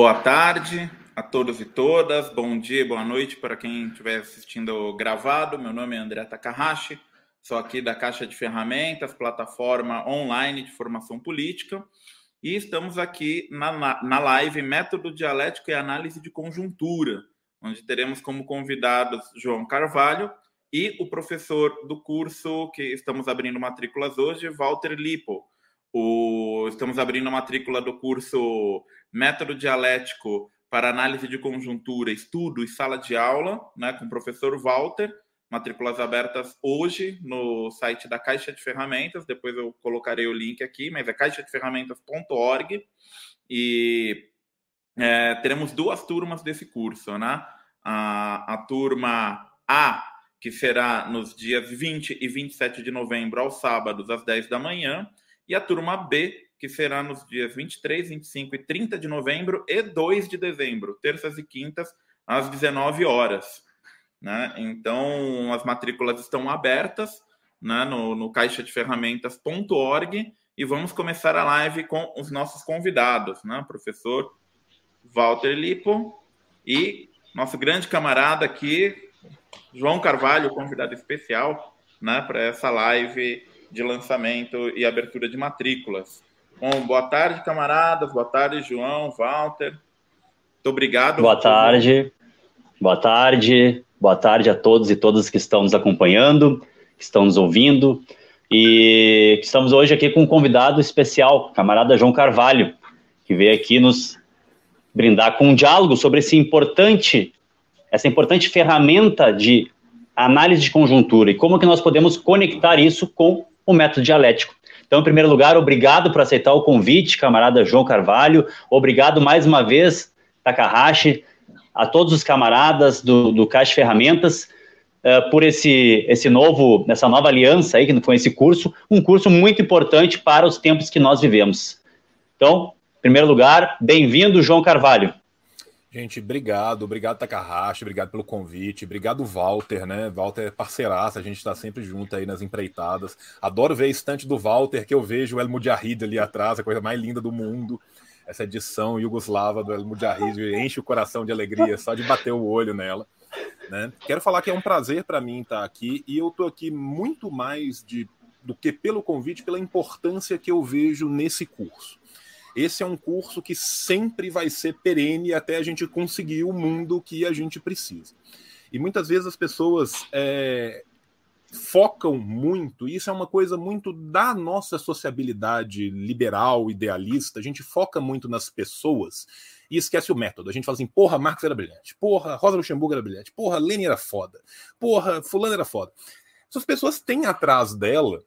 Boa tarde a todos e todas, bom dia, boa noite para quem estiver assistindo gravado. Meu nome é André Takahashi, sou aqui da Caixa de Ferramentas, plataforma online de formação política, e estamos aqui na, na live Método Dialético e Análise de Conjuntura, onde teremos como convidados João Carvalho e o professor do curso que estamos abrindo matrículas hoje, Walter Lipo. O, estamos abrindo a matrícula do curso Método Dialético para Análise de Conjuntura, Estudo e Sala de Aula, né, com o professor Walter. Matrículas abertas hoje no site da Caixa de Ferramentas. Depois eu colocarei o link aqui, mas é caixadeferramentas.org. E é, teremos duas turmas desse curso, né? A, a turma A, que será nos dias 20 e 27 de novembro, aos sábados, às 10 da manhã, e a turma B, que será nos dias 23, 25 e 30 de novembro e 2 de dezembro, terças e quintas, às 19 horas. Né? Então, as matrículas estão abertas né, no, no caixadeferramentas.org e vamos começar a live com os nossos convidados, né? professor Walter Lipo e nosso grande camarada aqui, João Carvalho, convidado especial né, para essa live de lançamento e abertura de matrículas. Bom, boa tarde, camaradas. Boa tarde, João, Walter. Muito obrigado. Boa tarde. Boa tarde. Boa tarde a todos e todas que estão nos acompanhando, que estão nos ouvindo. E estamos hoje aqui com um convidado especial, camarada João Carvalho, que veio aqui nos brindar com um diálogo sobre esse importante, essa importante ferramenta de análise de conjuntura e como que nós podemos conectar isso com o método dialético. Então, em primeiro lugar, obrigado por aceitar o convite, camarada João Carvalho. Obrigado mais uma vez, Takahashi, a todos os camaradas do, do Caixa Ferramentas, uh, por esse, esse novo, essa nova aliança aí, que foi esse curso, um curso muito importante para os tempos que nós vivemos. Então, em primeiro lugar, bem-vindo, João Carvalho. Gente, obrigado, obrigado Takahashi, obrigado pelo convite, obrigado Walter, né? Walter é parceiraço, a gente está sempre junto aí nas empreitadas. Adoro ver a estante do Walter, que eu vejo o El Mujahid ali atrás, a coisa mais linda do mundo. Essa edição Yugoslava do El Mujahid enche o coração de alegria só de bater o olho nela. Né? Quero falar que é um prazer para mim estar aqui e eu estou aqui muito mais de, do que pelo convite, pela importância que eu vejo nesse curso. Esse é um curso que sempre vai ser perene até a gente conseguir o mundo que a gente precisa. E muitas vezes as pessoas é, focam muito, e isso é uma coisa muito da nossa sociabilidade liberal, idealista, a gente foca muito nas pessoas e esquece o método. A gente fala assim, porra, Marx era brilhante, porra, Rosa Luxemburgo era brilhante, porra, Lenin era foda, porra, fulano era foda. Essas pessoas têm atrás dela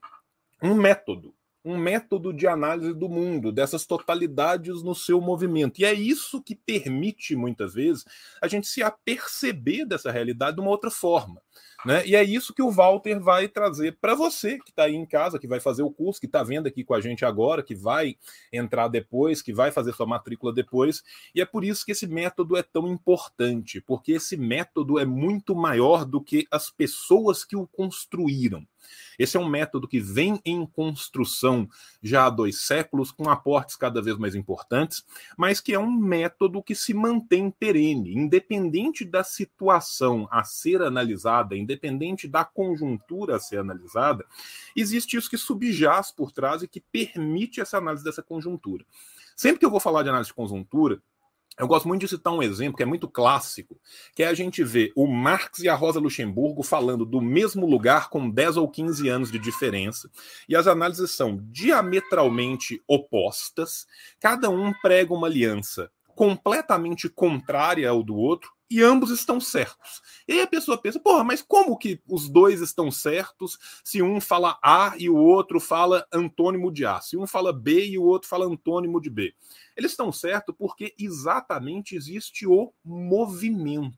um método, um método de análise do mundo, dessas totalidades no seu movimento. E é isso que permite, muitas vezes, a gente se aperceber dessa realidade de uma outra forma. Né? E é isso que o Walter vai trazer para você que está aí em casa, que vai fazer o curso, que está vendo aqui com a gente agora, que vai entrar depois, que vai fazer sua matrícula depois. E é por isso que esse método é tão importante, porque esse método é muito maior do que as pessoas que o construíram. Esse é um método que vem em construção já há dois séculos, com aportes cada vez mais importantes, mas que é um método que se mantém perene, independente da situação a ser analisada, independente da conjuntura a ser analisada, existe isso que subjaz por trás e que permite essa análise dessa conjuntura. Sempre que eu vou falar de análise de conjuntura, eu gosto muito de citar um exemplo que é muito clássico, que é a gente ver o Marx e a Rosa Luxemburgo falando do mesmo lugar com 10 ou 15 anos de diferença, e as análises são diametralmente opostas, cada um prega uma aliança completamente contrária ao do outro, e ambos estão certos. E a pessoa pensa, porra, mas como que os dois estão certos se um fala A e o outro fala antônimo de A? Se um fala B e o outro fala antônimo de B? Eles estão certos porque exatamente existe o movimento.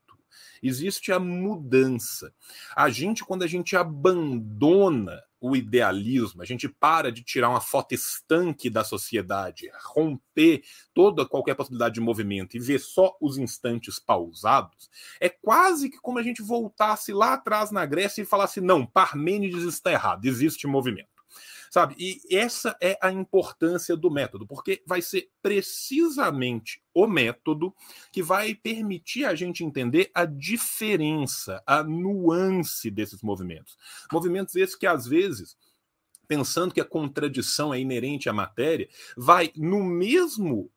Existe a mudança. A gente, quando a gente abandona o idealismo, a gente para de tirar uma foto estanque da sociedade, romper toda qualquer possibilidade de movimento e ver só os instantes pausados, é quase que como a gente voltasse lá atrás na Grécia e falasse: não, Parmênides está errado, existe movimento. Sabe? E essa é a importância do método, porque vai ser precisamente o método que vai permitir a gente entender a diferença, a nuance desses movimentos. Movimentos esses que às vezes pensando que a contradição é inerente à matéria, vai no mesmo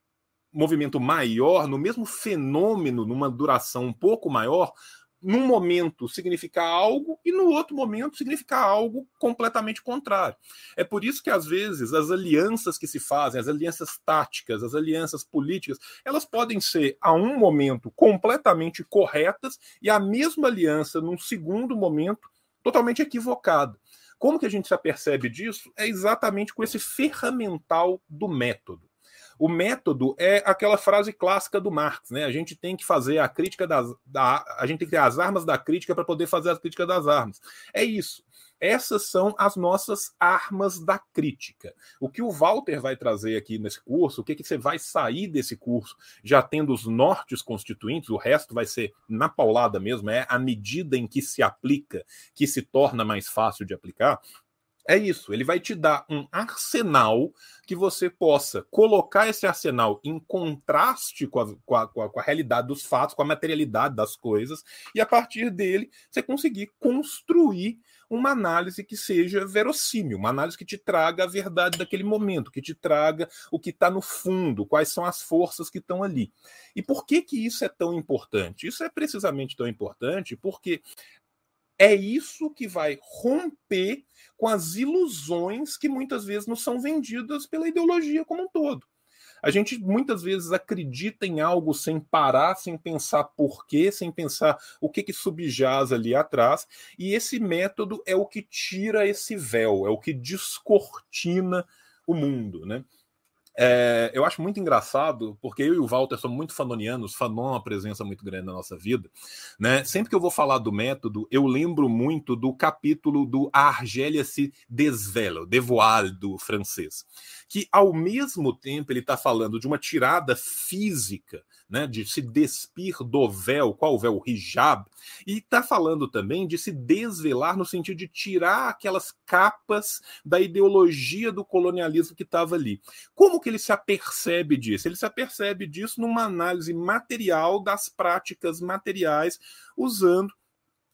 movimento maior, no mesmo fenômeno, numa duração um pouco maior, num momento significar algo e no outro momento significar algo completamente contrário. É por isso que às vezes as alianças que se fazem, as alianças táticas, as alianças políticas, elas podem ser a um momento completamente corretas e a mesma aliança num segundo momento totalmente equivocada. Como que a gente se apercebe disso? É exatamente com esse ferramental do método. O método é aquela frase clássica do Marx, né? A gente tem que fazer a crítica das. Da, a gente tem que ter as armas da crítica para poder fazer a crítica das armas. É isso. Essas são as nossas armas da crítica. O que o Walter vai trazer aqui nesse curso, o que, que você vai sair desse curso já tendo os nortes constituintes, o resto vai ser na paulada mesmo, é a medida em que se aplica que se torna mais fácil de aplicar. É isso, ele vai te dar um arsenal que você possa colocar esse arsenal em contraste com a, com, a, com a, realidade dos fatos, com a materialidade das coisas, e a partir dele você conseguir construir uma análise que seja verossímil, uma análise que te traga a verdade daquele momento, que te traga o que está no fundo, quais são as forças que estão ali. E por que, que isso é tão importante? Isso é precisamente tão importante porque é isso que vai romper com as ilusões que muitas vezes nos são vendidas pela ideologia como um todo. A gente muitas vezes acredita em algo sem parar, sem pensar por quê, sem pensar o que, que subjaz ali atrás, e esse método é o que tira esse véu, é o que descortina o mundo, né? É, eu acho muito engraçado, porque eu e o Walter somos muito fanonianos, Fanon é uma presença muito grande na nossa vida. Né? Sempre que eu vou falar do método, eu lembro muito do capítulo do A Argélia se desvela, devoile do francês, que ao mesmo tempo ele está falando de uma tirada física né, de se despir do véu, qual véu? O hijab, e está falando também de se desvelar no sentido de tirar aquelas capas da ideologia do colonialismo que estava ali. Como que ele se apercebe disso? Ele se apercebe disso numa análise material das práticas materiais, usando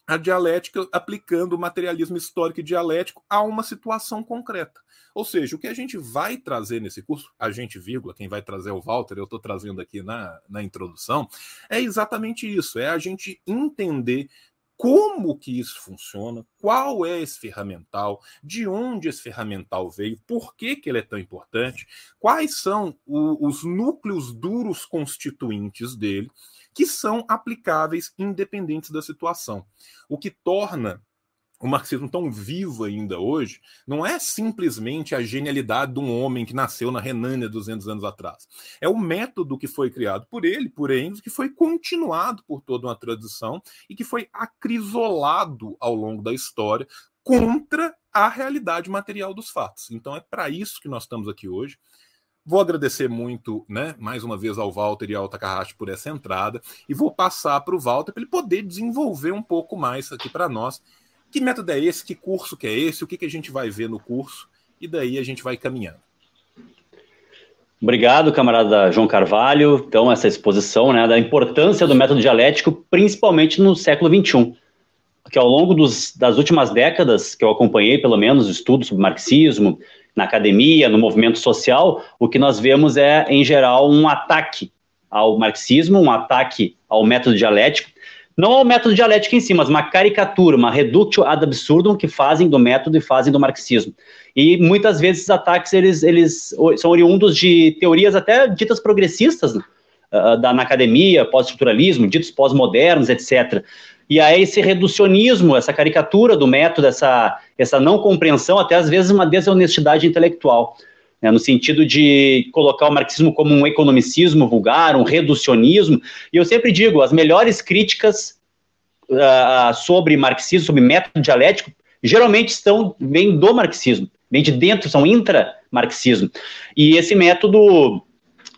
a dialética aplicando o materialismo histórico e dialético a uma situação concreta. Ou seja, o que a gente vai trazer nesse curso, a gente, vírgula, quem vai trazer é o Walter, eu estou trazendo aqui na, na introdução, é exatamente isso: é a gente entender como que isso funciona, qual é esse ferramental, de onde esse ferramental veio, por que, que ele é tão importante, quais são o, os núcleos duros constituintes dele, que são aplicáveis independentes da situação. O que torna o marxismo tão vivo ainda hoje não é simplesmente a genialidade de um homem que nasceu na Renânia 200 anos atrás. É o método que foi criado por ele, por Engels, que foi continuado por toda uma tradição e que foi acrisolado ao longo da história contra a realidade material dos fatos. Então é para isso que nós estamos aqui hoje. Vou agradecer muito, né, mais uma vez ao Walter e ao Takahashi por essa entrada e vou passar para o Walter para ele poder desenvolver um pouco mais aqui para nós que método é esse? Que curso que é esse? O que, que a gente vai ver no curso? E daí a gente vai caminhando. Obrigado, camarada João Carvalho. Então, essa exposição né, da importância do método dialético, principalmente no século XXI. Que ao longo dos, das últimas décadas, que eu acompanhei, pelo menos, estudos sobre marxismo, na academia, no movimento social, o que nós vemos é, em geral, um ataque ao marxismo, um ataque ao método dialético, não ao método dialético em si, mas uma caricatura, uma reductio ad absurdum que fazem do método e fazem do marxismo. E muitas vezes esses ataques eles, eles são oriundos de teorias até ditas progressistas, né? uh, da, na academia, pós-estruturalismo, ditos pós-modernos, etc. E aí esse reducionismo, essa caricatura do método, essa, essa não compreensão, até às vezes uma desonestidade intelectual né, no sentido de colocar o marxismo como um economicismo vulgar, um reducionismo. E eu sempre digo, as melhores críticas uh, sobre marxismo, sobre método dialético, geralmente estão vêm do marxismo, vêm de dentro, são intra-marxismo. E esse método,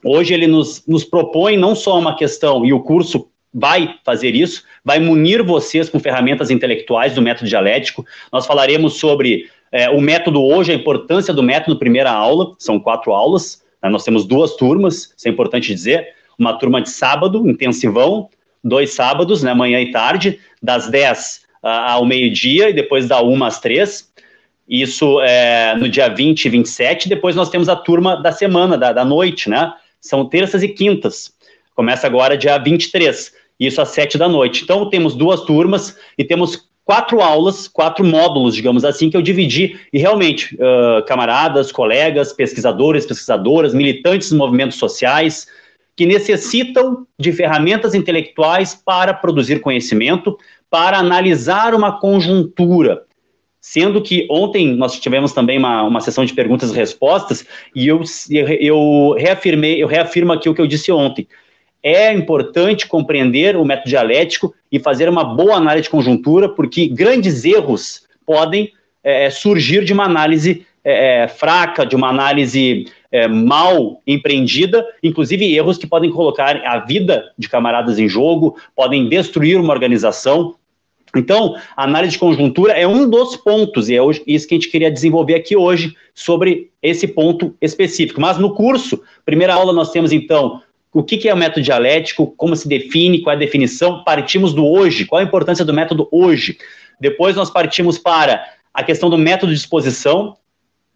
hoje, ele nos, nos propõe não só uma questão, e o curso vai fazer isso, vai munir vocês com ferramentas intelectuais do método dialético. Nós falaremos sobre é, o método hoje, a importância do método, primeira aula, são quatro aulas, né, nós temos duas turmas, isso é importante dizer. uma turma de sábado, intensivão, dois sábados, né, manhã e tarde, das 10 uh, ao meio-dia e depois da 1 às 3. Isso é no dia 20 e 27. Depois nós temos a turma da semana, da, da noite, né? São terças e quintas. Começa agora dia 23, isso às 7 da noite. Então temos duas turmas e temos quatro aulas, quatro módulos, digamos assim, que eu dividi, e realmente, uh, camaradas, colegas, pesquisadores, pesquisadoras, militantes dos movimentos sociais, que necessitam de ferramentas intelectuais para produzir conhecimento, para analisar uma conjuntura. Sendo que ontem nós tivemos também uma, uma sessão de perguntas e respostas, e eu, eu reafirmei, eu reafirmo aqui o que eu disse ontem é importante compreender o método dialético e fazer uma boa análise de conjuntura, porque grandes erros podem é, surgir de uma análise é, é, fraca, de uma análise é, mal empreendida, inclusive erros que podem colocar a vida de camaradas em jogo, podem destruir uma organização. Então, a análise de conjuntura é um dos pontos, e é isso que a gente queria desenvolver aqui hoje, sobre esse ponto específico. Mas no curso, primeira aula, nós temos então o que, que é o método dialético, como se define, qual é a definição, partimos do hoje, qual a importância do método hoje. Depois nós partimos para a questão do método de exposição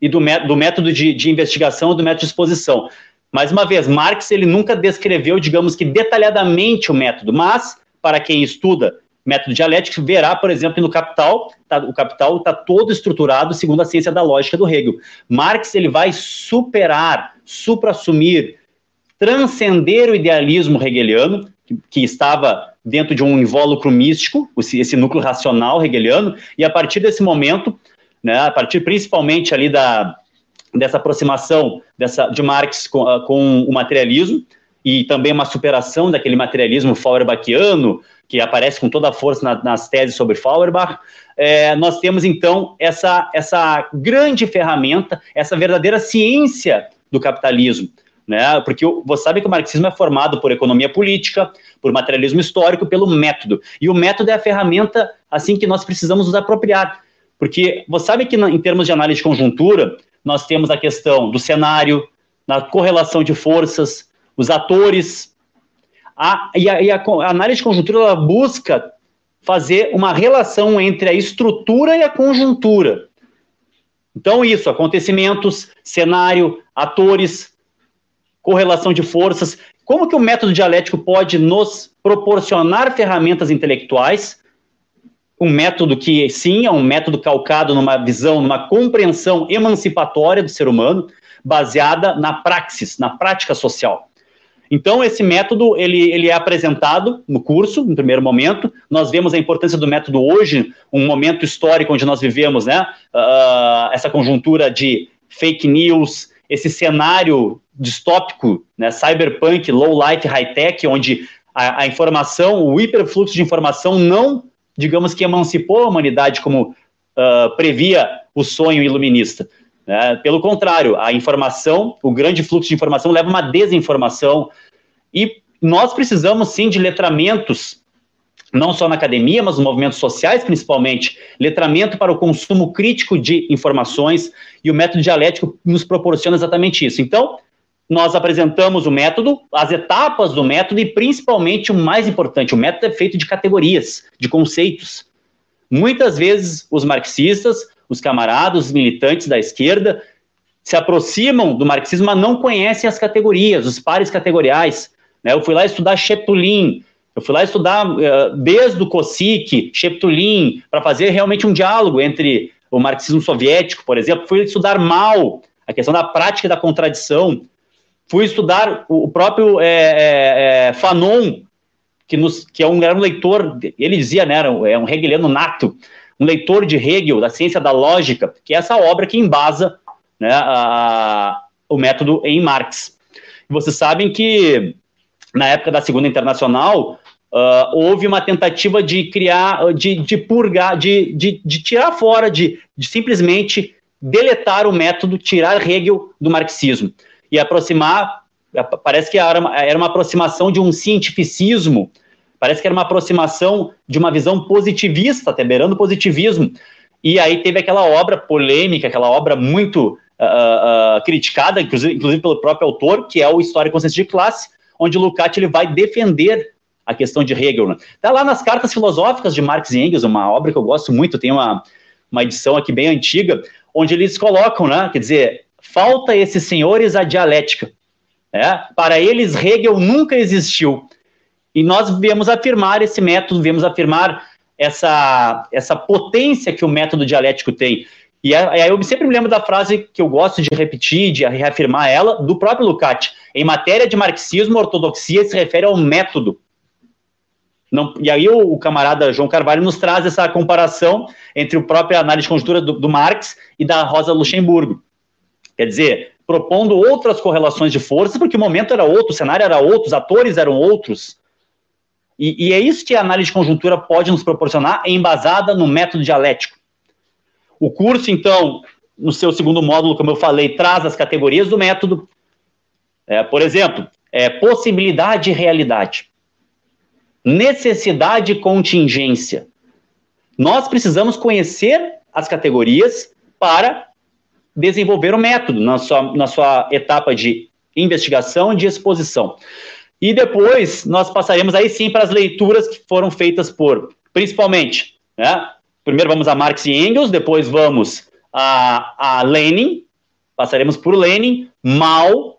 e do, do método de, de investigação e do método de exposição. Mais uma vez, Marx ele nunca descreveu, digamos que detalhadamente o método, mas para quem estuda método dialético verá, por exemplo, no Capital, tá, o Capital está todo estruturado segundo a ciência da lógica do Hegel. Marx ele vai superar, supra-assumir, transcender o idealismo hegeliano, que, que estava dentro de um invólucro místico, esse núcleo racional hegeliano, e a partir desse momento, né, a partir principalmente ali da, dessa aproximação dessa, de Marx com, uh, com o materialismo, e também uma superação daquele materialismo feuerbachiano, que aparece com toda a força na, nas teses sobre Feuerbach, é, nós temos então essa, essa grande ferramenta, essa verdadeira ciência do capitalismo, né? Porque você sabe que o marxismo é formado por economia política, por materialismo histórico, pelo método. E o método é a ferramenta assim que nós precisamos nos apropriar. Porque você sabe que em termos de análise de conjuntura, nós temos a questão do cenário, na correlação de forças, os atores. A, e, a, e a, a análise de conjuntura busca fazer uma relação entre a estrutura e a conjuntura. Então, isso, acontecimentos, cenário, atores, correlação de forças. Como que o método dialético pode nos proporcionar ferramentas intelectuais? Um método que, sim, é um método calcado numa visão, numa compreensão emancipatória do ser humano, baseada na praxis, na prática social. Então, esse método, ele, ele é apresentado no curso, no primeiro momento. Nós vemos a importância do método hoje, um momento histórico onde nós vivemos, né? Uh, essa conjuntura de fake news, esse cenário distópico, né, cyberpunk, low light, high tech, onde a, a, informação, o hiperfluxo de informação não, digamos que emancipou a humanidade como uh, previa o sonho iluminista. Né? Pelo contrário, a informação, o grande fluxo de informação leva a uma desinformação e nós precisamos sim de letramentos não só na academia, mas nos movimentos sociais principalmente, letramento para o consumo crítico de informações, e o método dialético nos proporciona exatamente isso. Então, nós apresentamos o método, as etapas do método e principalmente o mais importante, o método é feito de categorias, de conceitos. Muitas vezes os marxistas, os camaradas, os militantes da esquerda se aproximam do marxismo, mas não conhecem as categorias, os pares categoriais. Né? Eu fui lá estudar Sheptulin, eu fui lá estudar uh, desde o Kosik, Sheptulin, para fazer realmente um diálogo entre o marxismo soviético, por exemplo. Fui estudar Mao, a questão da prática da contradição. Fui estudar o, próprio é, é, Fanon, que, nos, que é um, era um leitor, ele dizia, né, era um, é um hegeliano nato, um leitor de Hegel, da ciência da lógica, que é essa obra que embasa né, a, o método em Marx. Vocês sabem que na época da Segunda Internacional, uh, houve uma tentativa de criar, de, de purgar, de, de, de tirar fora, de, de simplesmente deletar o método, tirar Hegel do marxismo e aproximar. Parece que era uma, era uma aproximação de um cientificismo, parece que era uma aproximação de uma visão positivista, até beirando positivismo. E aí teve aquela obra polêmica, aquela obra muito uh, uh, criticada, inclusive, inclusive, pelo próprio autor, que é o História e Consciência de Classe, onde Lukács ele vai defender a questão de Hegel. Está né? lá nas cartas filosóficas de Marx e Engels, uma obra que eu gosto muito, tem uma, uma edição aqui bem antiga, onde eles colocam, né, quer dizer, falta esses senhores a dialética. Né? Para eles, Hegel nunca existiu. E nós viemos afirmar esse método, viemos afirmar essa, essa potência que o método dialético tem. E aí eu sempre me lembro da frase que eu gosto de repetir, de reafirmar ela, do próprio Lukács. Em matéria de marxismo, ortodoxia se refere ao método. Não, e aí o, o, camarada João Carvalho nos traz essa comparação entre o próprio análise de conjuntura do, do Marx e da Rosa Luxemburgo. Quer dizer, propondo outras correlações de forças, porque o momento era outro, o cenário era outro, os atores eram outros. E, e é isso que a análise de conjuntura pode nos proporcionar, embasada no método dialético. O curso, então, no seu segundo módulo, como eu falei, traz as categorias do método. É, por exemplo, é, possibilidade e realidade necessidade e contingência. Nós precisamos conhecer as categorias para desenvolver o método na sua, na sua etapa de investigação e de exposição. E depois nós passaremos aí sim para as leituras que foram feitas por, principalmente, né? Primeiro vamos a Marx e Engels, depois vamos a, a Lenin, passaremos por Lenin, Mao,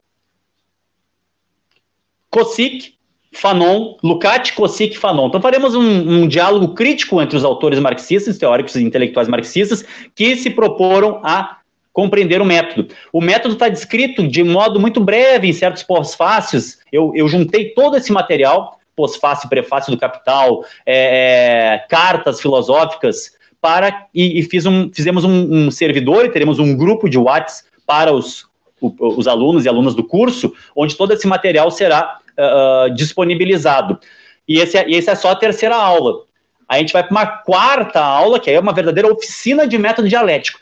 Kosik, Fanon, Lukács, Kosik Fanon. Então faremos um, um, diálogo crítico entre os autores marxistas, teóricos e intelectuais marxistas, que se proporam a compreender o método. O método está descrito de modo muito breve em certos pós-fácios. Eu, eu juntei todo esse material, pós-fácio, prefácio do Capital, é, é, cartas filosóficas, para e, e fiz um, fizemos um, um, servidor e teremos um grupo de WhatsApp para os, os alunos e alunas do curso, onde todo esse material será uh, disponibilizado. E esse, é, esse é só a terceira aula. A gente vai para uma quarta aula, que é uma verdadeira oficina de método dialético.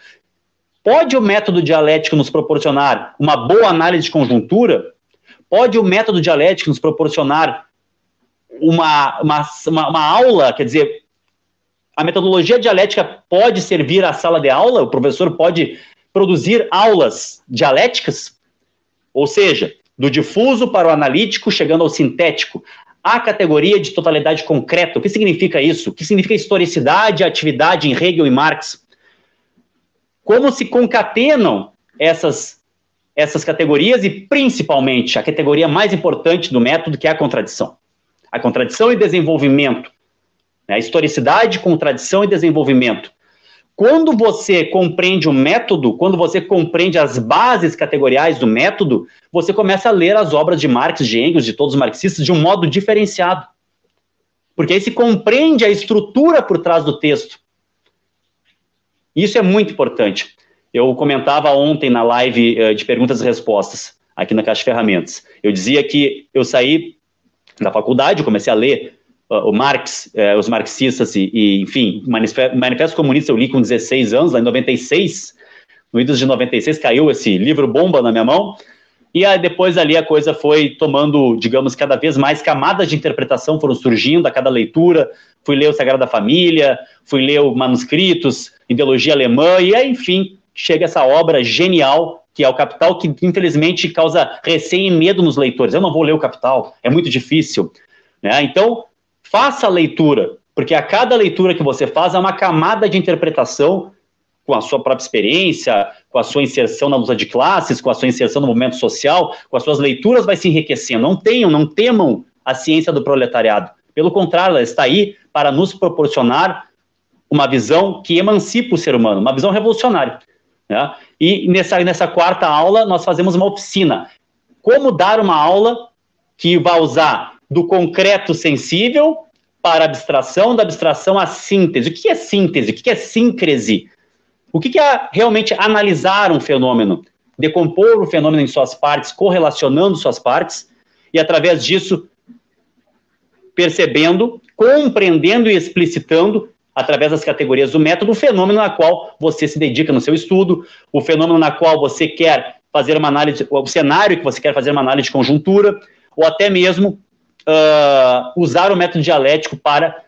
Pode o método dialético nos proporcionar uma boa análise de conjuntura? Pode o método dialético nos proporcionar uma, uma, uma, uma aula, quer dizer, a metodologia dialética pode servir à sala de aula? O professor pode produzir aulas dialéticas? Ou seja, do difuso para o analítico, chegando ao sintético. A categoria de totalidade concreta. O que significa isso? O que significa historicidade, atividade em Hegel e Marx? Como se concatenam essas, essas categorias e, principalmente, a categoria mais importante do método, que é a contradição. A contradição e desenvolvimento. A historicidade, contradição e desenvolvimento. Quando você compreende o método, quando você compreende as bases categoriais do método, você começa a ler as obras de Marx, de Engels, de todos os marxistas, de um modo diferenciado. Porque aí se compreende a estrutura por trás do texto. Isso é muito importante. Eu comentava ontem na live uh, de perguntas e respostas, aqui na Caixa de Ferramentas. Eu dizia que eu saí da faculdade, comecei a ler o Marx, eh, os marxistas e, e, enfim, Manifesto, Manifesto Comunista eu li com 16 anos, lá em 96, no início de 96 caiu esse livro bomba na minha mão, e aí depois ali a coisa foi tomando, digamos, cada vez mais camadas de interpretação foram surgindo a cada leitura, fui ler o Sagrada Família, fui ler os manuscritos, ideologia alemã, e aí, enfim, chega essa obra genial que é o Capital, que infelizmente causa receio e medo nos leitores. Eu não vou ler o Capital, é muito difícil. Né? Então, Faça a leitura, porque a cada leitura que você faz é uma camada de interpretação com a sua própria experiência, com a sua inserção na luta de classes, com a sua inserção no movimento social, com as suas leituras vai se enriquecendo. Não tenham, não temam a ciência do proletariado. Pelo contrário, ela está aí para nos proporcionar uma visão que emancipa o ser humano, uma visão revolucionária. Né? E nessa, nessa quarta aula, nós fazemos uma oficina. Como dar uma aula que vai usar do concreto sensível para abstração, da abstração à síntese. O que é síntese? O que é síncrese? O que é realmente analisar um fenômeno? Decompor o fenômeno em suas partes, correlacionando suas partes, e através disso, percebendo, compreendendo e explicitando, através das categorias do método, o fenômeno na qual você se dedica no seu estudo, o fenômeno na qual você quer fazer uma análise, o cenário que você quer fazer uma análise de conjuntura, ou até mesmo uh, usar o método dialético para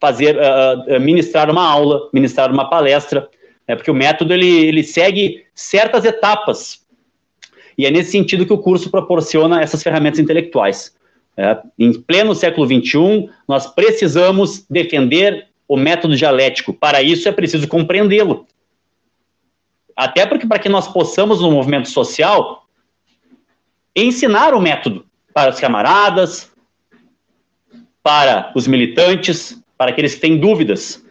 fazer, uh, ministrar uma aula, ministrar uma palestra, né, porque o método ele, ele segue certas etapas. E é nesse sentido que o curso proporciona essas ferramentas intelectuais. É, em pleno século XXI, nós precisamos defender o método dialético. Para isso é preciso compreendê-lo. Até porque, para que nós possamos, no movimento social, ensinar o método para os camaradas, para os militantes, para aqueles que têm dúvidas.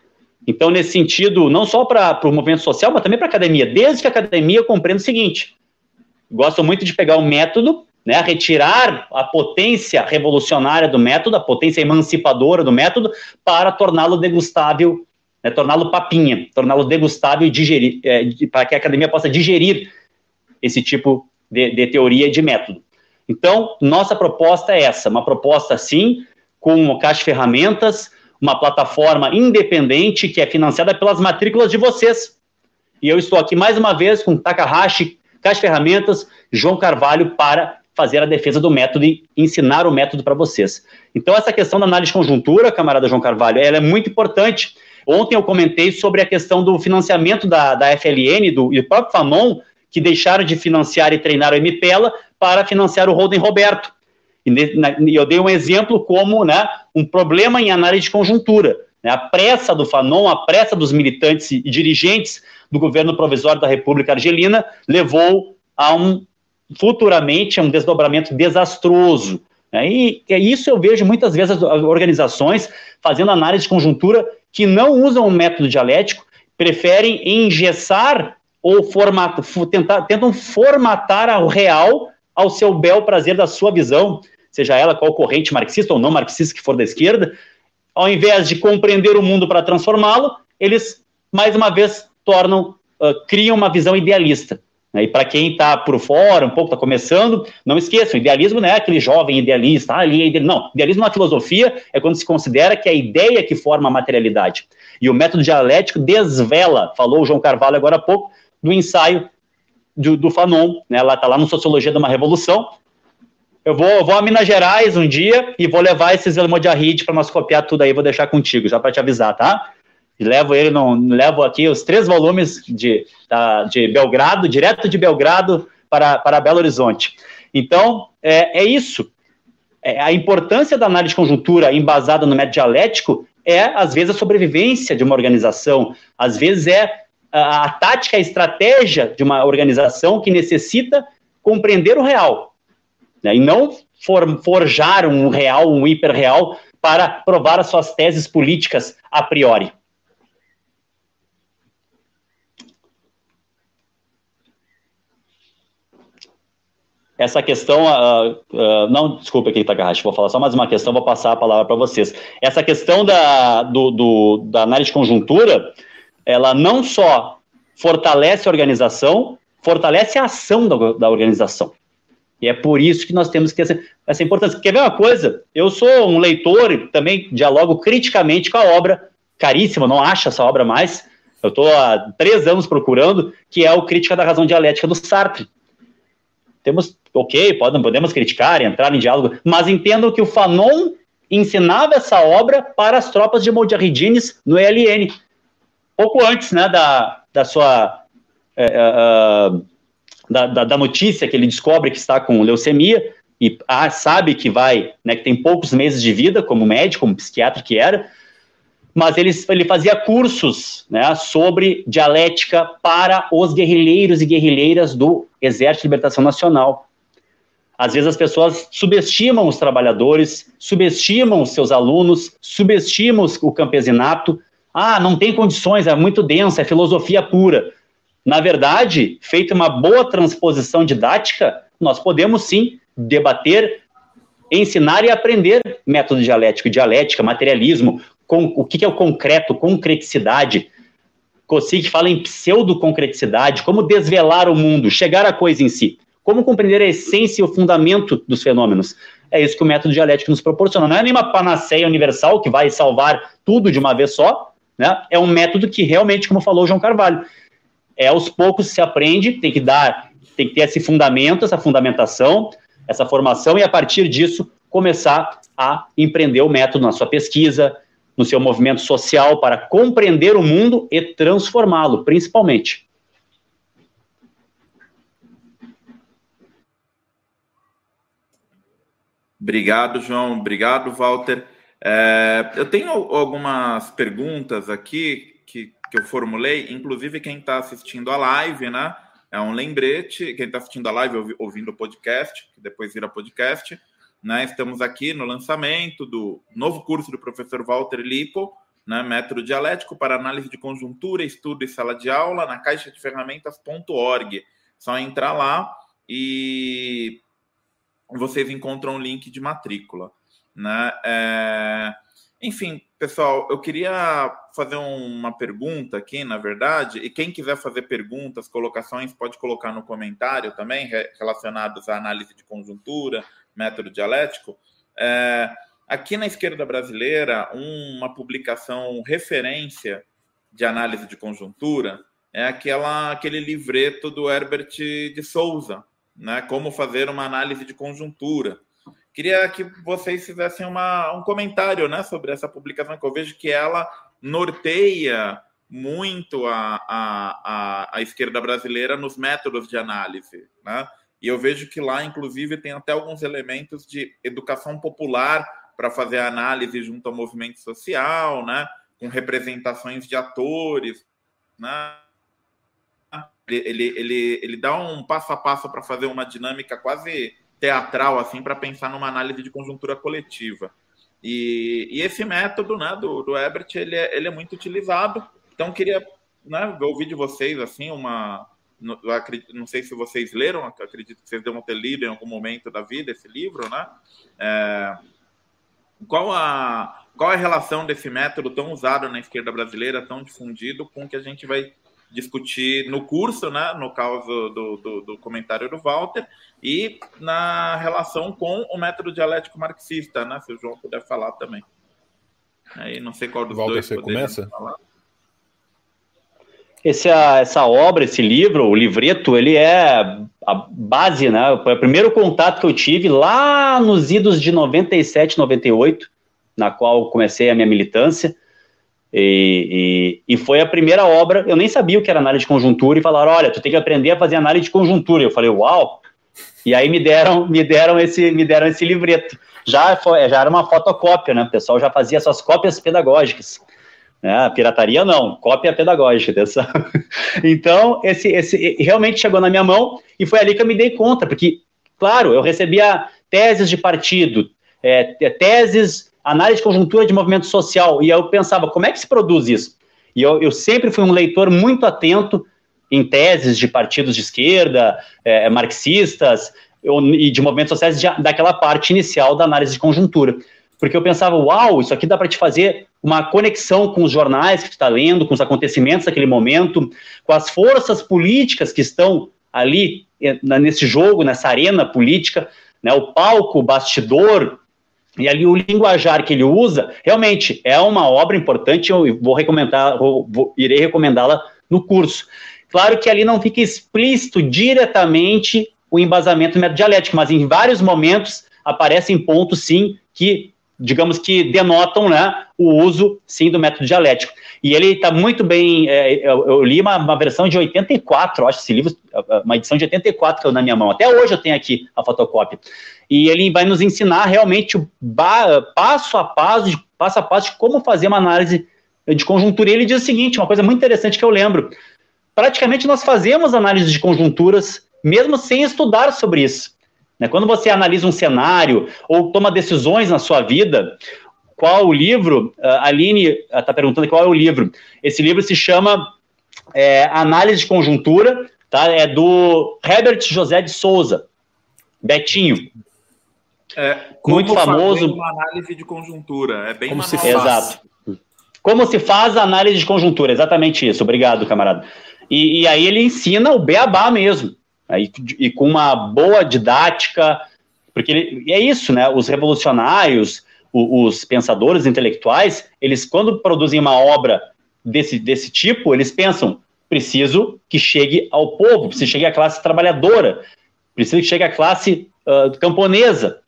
Então, nesse sentido, não só para o movimento social, mas também para a academia. Desde que a academia compreenda o seguinte: gosto muito de pegar o método, né, retirar a potência revolucionária do método, a potência emancipadora do método, para torná-lo degustável, né, torná-lo papinha, torná-lo degustável e digerir, é, para que a academia possa digerir esse tipo de, de teoria e de método. Então, nossa proposta é essa, uma proposta, sim, com uma caixa ferramentas, uma plataforma independente que é financiada pelas matrículas de vocês. E eu estou aqui mais uma vez com Takahashi, Caixa Ferramentas, João Carvalho, para fazer a defesa do método e ensinar o método para vocês. Então, essa questão da análise de conjuntura, camarada João Carvalho, ela é muito importante. Ontem eu comentei sobre a questão do financiamento da, da FLN do, e do próprio Fanon, que deixaram de financiar e treinar o MPELA para financiar o Holden Roberto. E eu dei um exemplo como né, um problema em análise de conjuntura. Né, a pressa do Fanon, a pressa dos militantes e dirigentes do governo provisório da República Argelina levou a um futuramente a um desdobramento desastroso. Né, e é isso eu vejo muitas vezes as organizações fazendo análise de conjuntura que não usam o método dialético, preferem engessar ou formatar, tentar, tentam formatar o real ao seu bel prazer da sua visão, seja ela qual corrente marxista ou não marxista que for da esquerda, ao invés de compreender o mundo para transformá-lo, eles, mais uma vez, tornam, uh, criam uma visão idealista. Né? E para quem está por fora, um pouco está começando, não esqueçam, idealismo não é aquele jovem idealista, ah, ali é idealismo. Não, idealismo na filosofia é quando se considera que é a ideia que forma a materialidade. E o método dialético desvela, falou o João Carvalho agora há pouco, do ensaio do, do Fanon, né? Ela está lá no Sociologia de uma Revolução. Eu vou, vou a Minas Gerais um dia e vou levar esses Elmodiarrid para nós copiar tudo aí, vou deixar contigo, já para te avisar, tá? Levo ele, no, levo aqui os três volumes de, da, de Belgrado, direto de Belgrado para, para Belo Horizonte. Então, é, é isso. É, a importância da análise de conjuntura embasada no método dialético é, às vezes, a sobrevivência de uma organização, às vezes é a, a tática, a estratégia de uma organização que necessita compreender o real, né, e não for, forjar um real, um hiperreal, para provar as suas teses políticas a priori. Essa questão, uh, uh, não, desculpa aqui, Takahashi, vou falar só mais uma questão, vou passar a palavra para vocês. Essa questão da, do, do, da análise de conjuntura, ela não só fortalece a organização, fortalece a ação da, da organização. E é por isso que nós temos que essa, essa importância. Quer ver uma coisa? Eu sou um leitor e também dialogo criticamente com a obra, caríssima, não acho essa obra mais. Eu estou há três anos procurando, que é o Crítica da Razão Dialética do Sartre. Temos, ok, podemos, criticar, entrar em diálogo, mas entendam que o Fanon ensinava essa obra para as tropas de Mojahedines no ELN pouco antes né, da, da sua. É, uh, da, da, da, notícia que ele descobre que está com leucemia e ah, sabe que vai, né, que tem poucos meses de vida, como médico, como psiquiatra que era, mas ele, ele fazia cursos né, sobre dialética para os guerrilheiros e guerrilheiras do Exército de Libertação Nacional. Às vezes as pessoas subestimam os trabalhadores, subestimam os seus alunos, subestimam o campesinato, ah, não tem condições, é muito densa, é filosofia pura. Na verdade, feita uma boa transposição didática, nós podemos sim debater, ensinar e aprender método dialético, dialética, materialismo, o que é o concreto, concreticidade. Kosik fala em pseudo-concreticidade, como desvelar o mundo, chegar à coisa em si, como compreender a essência e o fundamento dos fenômenos. É isso que o método dialético nos proporciona. Não é nenhuma panaceia universal que vai salvar tudo de uma vez só, né? É um método que realmente, como falou o João Carvalho, é aos poucos se aprende, tem que dar, tem que ter esse fundamento, essa fundamentação, essa formação e a partir disso começar a empreender o método na sua pesquisa, no seu movimento social para compreender o mundo e transformá-lo, principalmente. Obrigado, João. Obrigado, Walter. É, eu tenho algumas perguntas aqui que, que eu formulei, inclusive quem está assistindo a live, né? É um lembrete. Quem está assistindo a live, ouvindo o podcast, que depois vira podcast, né? Estamos aqui no lançamento do novo curso do professor Walter Lipo, né? Método dialético para análise de conjuntura, estudo e sala de aula na caixa de ferramentas.org. Só entrar lá e vocês encontram o link de matrícula. Né? É... Enfim, pessoal, eu queria fazer uma pergunta aqui, na verdade, e quem quiser fazer perguntas, colocações, pode colocar no comentário também, relacionados à análise de conjuntura, método dialético. É... Aqui na esquerda brasileira, uma publicação referência de análise de conjuntura é aquela, aquele livreto do Herbert de Souza, né? Como fazer uma análise de conjuntura. Queria que vocês fizessem uma, um comentário né, sobre essa publicação, que eu vejo que ela norteia muito a, a, a, a esquerda brasileira nos métodos de análise. Né? E eu vejo que lá, inclusive, tem até alguns elementos de educação popular para fazer a análise junto ao movimento social, né? com representações de atores. Né? Ele, ele, ele dá um passo a passo para fazer uma dinâmica quase teatral assim para pensar numa análise de conjuntura coletiva. E, e esse método né, do, do Ebert ele é, ele é muito utilizado. Então queria né, ouvir de vocês assim uma não, não sei se vocês leram, acredito que vocês devem ter lido em algum momento da vida esse livro, né? É, qual a qual a relação desse método tão usado na esquerda brasileira, tão difundido, com o que a gente vai discutir no curso, né, no caso do, do, do, comentário do Walter, e na relação com o método dialético marxista, né, se o João puder falar também. Aí não sei qual dos Walter, dois você começa? Falar. Esse, essa obra, esse livro, o livreto, ele é a base, né? Foi o primeiro contato que eu tive lá nos idos de 97, 98, na qual comecei a minha militância. E, e, e, foi a primeira obra, eu nem sabia o que era análise de conjuntura, e falaram, olha, tu tem que aprender a fazer análise de conjuntura. Eu falei, uau! E aí me deram, me deram esse, me deram esse livreto. Já, foi, já era uma fotocópia, né? O pessoal já fazia suas cópias pedagógicas. Né? Pirataria não, cópia pedagógica. Dessa. então, esse, esse realmente chegou na minha mão e foi ali que eu me dei conta, porque, claro, eu recebia teses de partido, é, teses análise de conjuntura de movimento social, e eu pensava, como é que se produz isso? E eu, eu sempre fui um leitor muito atento em teses de partidos de esquerda, é, marxistas, eu, e de movimentos sociais de, daquela parte inicial da análise de conjuntura. Porque eu pensava, uau, isso aqui dá para te fazer uma conexão com os jornais que tu está lendo, com os acontecimentos daquele momento, com as forças políticas que estão ali é, nesse jogo, nessa arena política, né, o palco, o bastidor, e ali o linguajar que ele usa, realmente é uma obra importante, eu vou recomendar, vou, vou, irei recomendá-la no curso. Claro que ali não fica explícito diretamente o embasamento dialético, mas em vários momentos aparecem pontos, sim, que, digamos que denotam né, o uso, sim, do método dialético. E ele está muito bem. É, eu, eu, li uma, uma, versão de 84, eu acho esse livro, uma edição de 84 que eu na minha mão. Até hoje eu tenho aqui a fotocópia. E ele vai nos ensinar realmente passo a passo, passo a passo de como fazer uma análise de conjuntura. E ele diz o seguinte: uma coisa muito interessante que eu lembro. Praticamente nós fazemos análise de conjunturas, mesmo sem estudar sobre isso. Né? Quando você analisa um cenário ou toma decisões na sua vida, qual o livro? A Aline está perguntando qual é o livro. Esse livro se chama é, Análise de Conjuntura, tá? É do Herbert José de Souza, Betinho. É, muito famoso. Uma análise de conjuntura, é bem como se faz. Exato. Como se faz a análise de conjuntura, exatamente isso. Obrigado, camarada. E, e aí ele ensina o beabá mesmo, e com uma boa didática, porque ele, é isso, né? Os revolucionários, os pensadores intelectuais, eles, quando produzem uma obra desse, desse tipo, eles pensam, preciso que chegue ao povo, preciso que chegue à classe trabalhadora, preciso que chegue à classe uh, camponesa.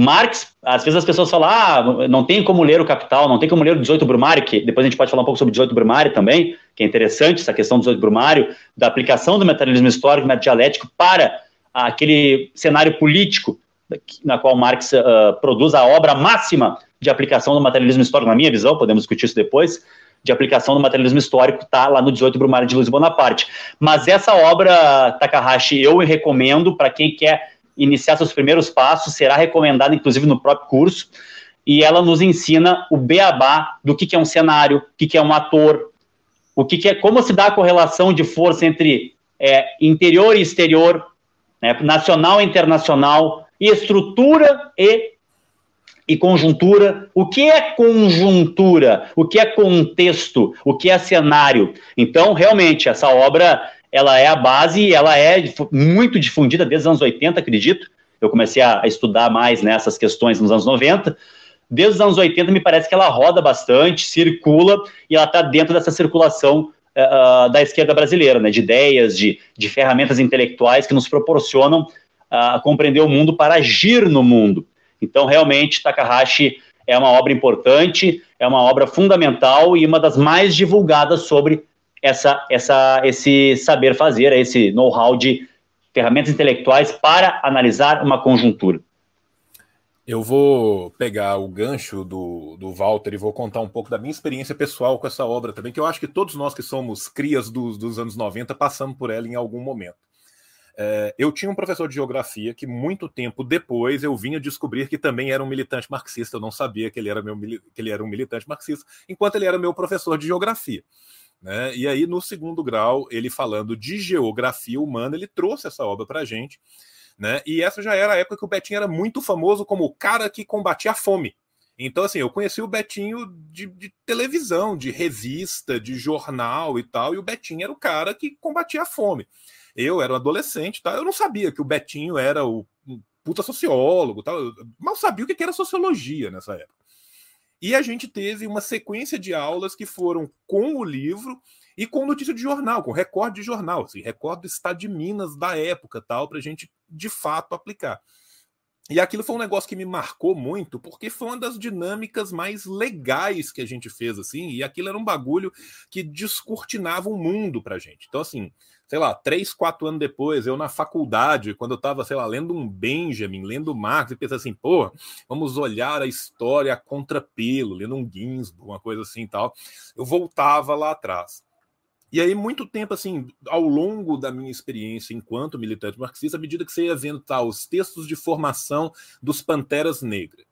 Marx, às vezes as pessoas falam, ah, não tem como ler o Capital, não tem como ler o 18 Brumário, que depois a gente pode falar um pouco sobre o 18 Brumário também, que é interessante essa questão do 18 Brumário, da aplicação do materialismo histórico, do dialético para aquele cenário político na qual Marx uh, produz a obra máxima de aplicação do materialismo histórico, na minha visão, podemos discutir isso depois, de aplicação do materialismo histórico está lá no 18 Brumário de Luiz Bonaparte. Mas essa obra, Takahashi, eu recomendo para quem quer iniciar seus primeiros passos, será recomendada inclusive no próprio curso, e ela nos ensina o beabá do que, que é um cenário, o que, que é um ator, o que, que é, como se dá a correlação de força entre é, interior e exterior, né, nacional e internacional, e estrutura e e conjuntura. O que é conjuntura? O que é contexto? O que é cenário? Então, realmente, essa obra ela é a base ela é muito difundida desde os anos 80, acredito. Eu comecei a, estudar mais nessas questões nos anos 90. Desde os anos 80, me parece que ela roda bastante, circula e ela está dentro dessa circulação uh, da esquerda brasileira, né, de ideias, de, de ferramentas intelectuais que nos proporcionam uh, compreender o mundo para agir no mundo. Então, realmente, Takahashi é uma obra importante, é uma obra fundamental e uma das mais divulgadas sobre essa, essa, esse saber fazer, esse know-how de ferramentas intelectuais para analisar uma conjuntura. Eu vou pegar o gancho do, do Walter e vou contar um pouco da minha experiência pessoal com essa obra também, que eu acho que todos nós que somos crias dos, dos anos 90 passamos por ela em algum momento. É, eu tinha um professor de geografia que, muito tempo depois, eu vinha descobrir que também era um militante marxista. Eu não sabia que ele era, meu, que ele era um militante marxista, enquanto ele era meu professor de geografia. Né? E aí, no segundo grau, ele falando de geografia humana, ele trouxe essa obra para a gente. Né? E essa já era a época que o Betinho era muito famoso como o cara que combatia a fome. Então, assim, eu conheci o Betinho de, de, televisão, de revista, de jornal e tal, e o Betinho era o cara que combatia a fome. Eu era um adolescente, tá? Eu não sabia que o Betinho era o puta sociólogo, tal. Eu mal sabia o que era sociologia nessa época. E a gente teve uma sequência de aulas que foram com o livro e com notícia de jornal, com recorde de jornal, assim, recorde do Estado de Minas da época, tal, para a gente de fato aplicar. E aquilo foi um negócio que me marcou muito, porque foi uma das dinâmicas mais legais que a gente fez, assim, e aquilo era um bagulho que descortinava o mundo pra gente. Então, assim, sei lá, três, quatro anos depois, eu na faculdade, quando eu estava, sei lá, lendo um Benjamin, lendo Marx, e pensei assim, pô, vamos olhar a história a contrapelo, lendo um Ginsburg, uma coisa assim e tal. Eu voltava lá atrás. E aí, muito tempo, assim, ao longo da minha experiência enquanto militante marxista, à medida que você ia vendo tá, os textos de formação dos Panteras Negras,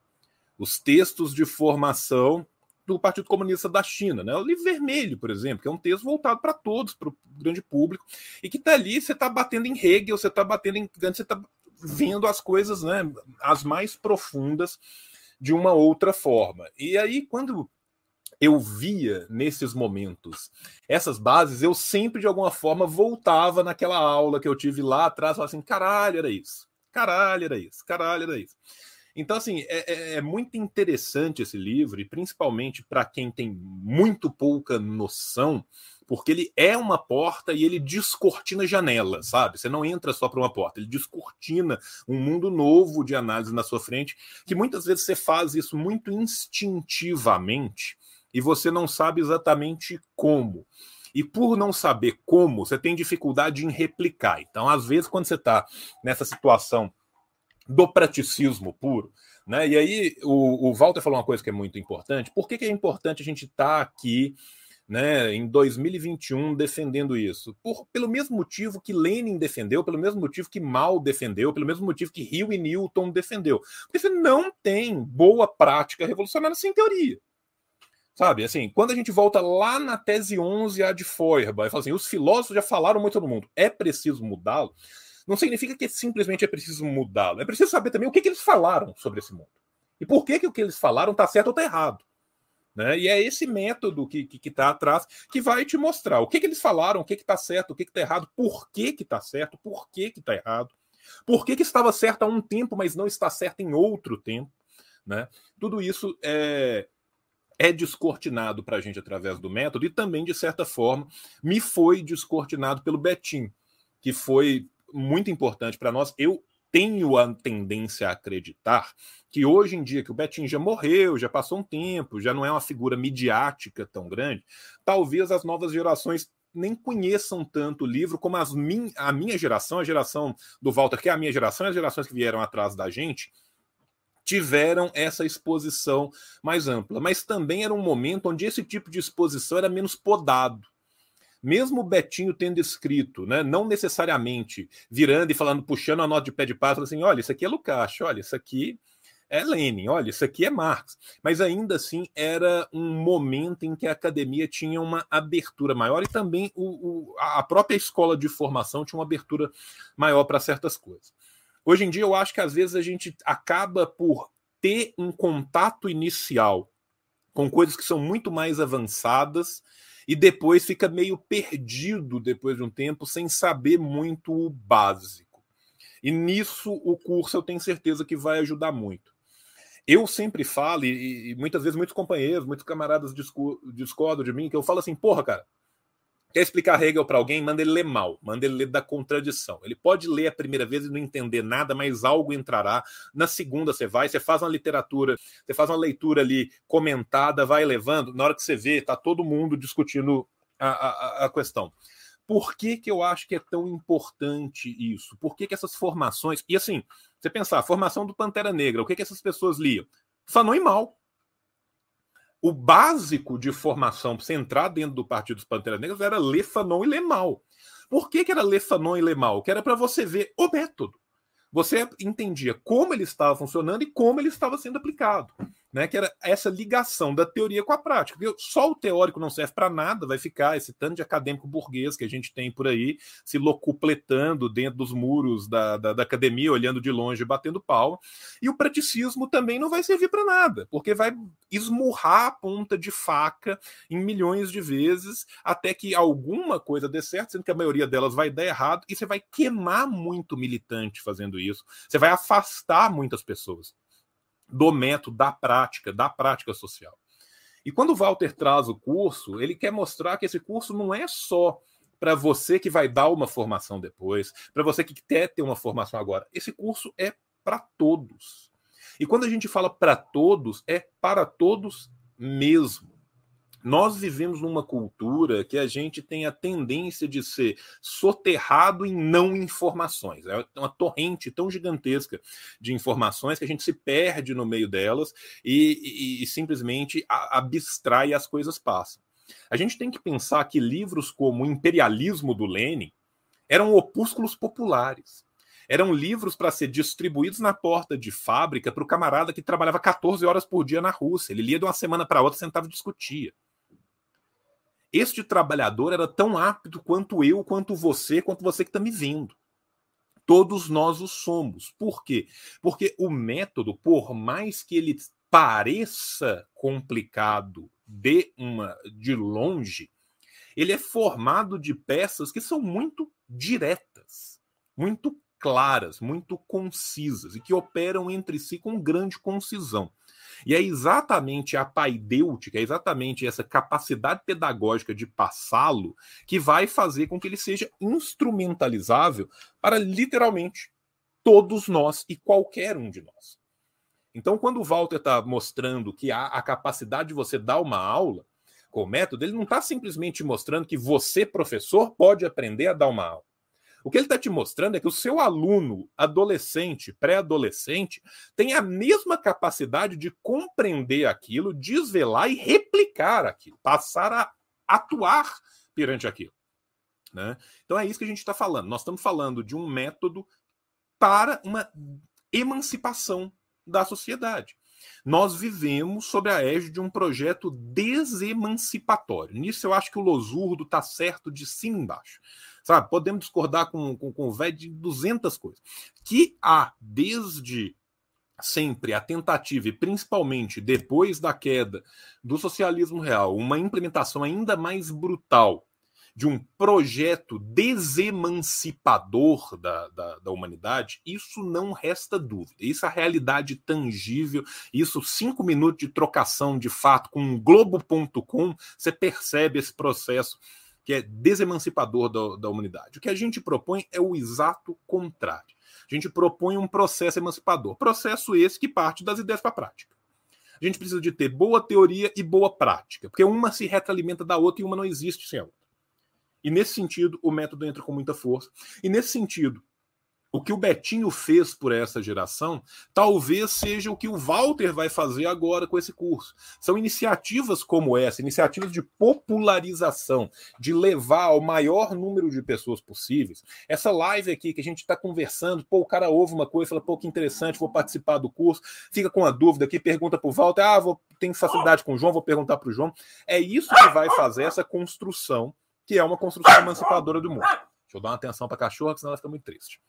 os textos de formação do Partido Comunista da China, né? O livro vermelho, por exemplo, que é um texto voltado para todos, para o grande público, e que está ali, você está batendo em Hegel, você está batendo em Kant, você está vendo as coisas, né, as mais profundas de uma outra forma. E aí, quando eu via nesses momentos essas bases, eu sempre de alguma forma voltava naquela aula que eu tive lá atrás, falava assim: caralho, era isso, caralho, era isso, caralho, era isso. Então, assim, é, é, é muito interessante esse livro, e principalmente para quem tem muito pouca noção, porque ele é uma porta e ele descortina janelas, sabe? Você não entra só para uma porta, ele descortina um mundo novo de análise na sua frente, que muitas vezes você faz isso muito instintivamente e você não sabe exatamente como. E por não saber como, você tem dificuldade em replicar. Então, às vezes, quando você está nessa situação do praticismo puro. Né? E aí o, o Walter falou uma coisa que é muito importante. Por que, que é importante a gente estar tá aqui né, em 2021 defendendo isso? Por, pelo mesmo motivo que Lenin defendeu, pelo mesmo motivo que Mao defendeu, pelo mesmo motivo que Hill e Newton defendeu. Porque você não tem boa prática revolucionária sem teoria. Sabe, assim, quando a gente volta lá na tese 11 a de Feuerbach, e fala assim, os filósofos já falaram muito no mundo, é preciso mudá-lo não significa que simplesmente é preciso mudá-lo. É preciso saber também o que, que eles falaram sobre esse mundo. E por que, que o que eles falaram está certo ou está errado. Né? E é esse método que está que, que tá atrás que vai te mostrar o que, que eles falaram, o que está certo, o que está errado, por que está certo, por que está errado, por que, que estava certo há um tempo, mas não está certo em outro tempo. Né? Tudo isso é, é descortinado para a gente através do método e também, de certa forma, me foi descortinado pelo Betim, que foi muito importante para nós. Eu tenho a tendência a acreditar que hoje em dia que o Betinho já morreu, já passou um tempo, já não é uma figura midiática tão grande, talvez as novas gerações nem conheçam tanto o livro como as min, a minha geração, a geração do Walter, que é a minha geração, e as gerações que vieram atrás da gente, tiveram essa exposição mais ampla. Mas também era um momento onde esse tipo de exposição era menos podado mesmo o Betinho tendo escrito, né, não necessariamente virando e falando, puxando a nota de pé de passo, assim, olha, isso aqui é Lukács, olha, isso aqui é Lenin, olha, isso aqui é Marx. Mas ainda assim era um momento em que a academia tinha uma abertura maior e também o, o, a própria escola de formação tinha uma abertura maior para certas coisas. Hoje em dia, eu acho que às vezes a gente acaba por ter um contato inicial com coisas que são muito mais avançadas e depois fica meio perdido depois de um tempo, sem saber muito o básico. E nisso o curso eu tenho certeza que vai ajudar muito. Eu sempre falo, e, e muitas vezes muitos companheiros, muitos camaradas discordam de mim, que eu falo assim, porra, cara, Quer explicar Hegel para alguém? Manda ele ler mal, manda ele ler da contradição. Ele pode ler a primeira vez e não entender nada, mas algo entrará. Na segunda você vai, você faz uma literatura, você faz uma leitura ali comentada, vai levando. Na hora que você vê, tá todo mundo discutindo a, a, a questão. Por que, que eu acho que é tão importante isso? Por que, que essas formações. E assim, você pensar, formação do Pantera Negra, o que, que essas pessoas liam? Fanon e Mal o básico de formação para você entrar dentro do Partido dos Panteras Negras era ler Fanon e ler mal. Por que, que era ler Fanon e ler mal? Que era para você ver o método. Você entendia como ele estava funcionando e como ele estava sendo aplicado né, que era essa ligação da teoria com a prática. Porque só o teórico não serve para nada, vai ficar esse tanto de acadêmico burguês que a gente tem por aí se locupletando dentro dos muros da, da, da academia, olhando de longe e batendo pau. E o praticismo também não vai servir para nada, porque vai esmurrar a ponta de faca em milhões de vezes até que alguma coisa dê certo, sendo que a maioria delas vai dar errado, e você vai queimar muito militante fazendo isso, você vai afastar muitas pessoas do método, da prática, da prática social. E quando o Walter traz o curso, ele quer mostrar que esse curso não é só para você que vai dar uma formação depois, para você que quer ter uma formação agora. Esse curso é para todos. E quando a gente fala para todos, é para todos mesmo. Nós vivemos numa cultura que a gente tem a tendência de ser soterrado em não informações. É uma torrente tão gigantesca de informações que a gente se perde no meio delas e, e, e simplesmente abstrai e as coisas passam. A gente tem que pensar que livros como O Imperialismo do Lenin eram opúsculos populares. Eram livros para ser distribuídos na porta de fábrica para o camarada que trabalhava 14 horas por dia na Rússia. Ele lia de uma semana para outra, sentava e discutia. Este trabalhador era tão apto quanto eu, quanto você, quanto você que está me vendo. Todos nós o somos. Por quê? Porque o método, por mais que ele pareça complicado de uma de longe, ele é formado de peças que são muito diretas, muito claras, muito concisas e que operam entre si com grande concisão. E é exatamente a paidêutica, é exatamente essa capacidade pedagógica de passá-lo que vai fazer com que ele seja instrumentalizável para literalmente todos nós e qualquer um de nós. Então, quando o Walter está mostrando que há a capacidade de você dar uma aula com o método, ele não está simplesmente mostrando que você, professor, pode aprender a dar uma aula. O que ele está te mostrando é que o seu aluno, adolescente, pré-adolescente, tem a mesma capacidade de compreender aquilo, desvelar e replicar aquilo, passar a atuar perante aquilo. Né? Então é isso que a gente está falando. Nós estamos falando de um método para uma emancipação da sociedade. Nós vivemos sob a égide de um projeto desemancipatório. Nisso eu acho que o Losurdo está certo de cima embaixo. Sabe? Podemos discordar com, com, com o velho de 200 coisas. Que há, desde sempre a tentativa, e principalmente depois da queda do socialismo real, uma implementação ainda mais brutal de um projeto desemancipador da, da, da, humanidade, isso não resta dúvida. Isso é a realidade tangível, isso cinco minutos de trocação de fato com um globo.com, você percebe esse processo que é desemancipador da, da humanidade. O que a gente propõe é o exato contrário. A gente propõe um processo emancipador. Processo esse que parte das ideias para a prática. A gente precisa de ter boa teoria e boa prática, porque uma se retroalimenta da outra e uma não existe sem a outra. E nesse sentido, o método entra com muita força. E nesse sentido, o que o Betinho fez por essa geração, talvez seja o que o Walter vai fazer agora com esse curso. São iniciativas como essa, iniciativas de popularização, de levar ao maior número de pessoas possíveis. Essa live aqui que a gente está conversando, pô, o cara ouve uma coisa, fala, pô, que interessante, vou participar do curso, fica com a dúvida aqui, pergunta para o Walter, ah, vou, tenho facilidade com o João, vou perguntar para o João. É isso que vai fazer essa construção, que é uma construção emancipadora do mundo. Deixa eu dar uma atenção para a cachorra, senão ela fica muito triste.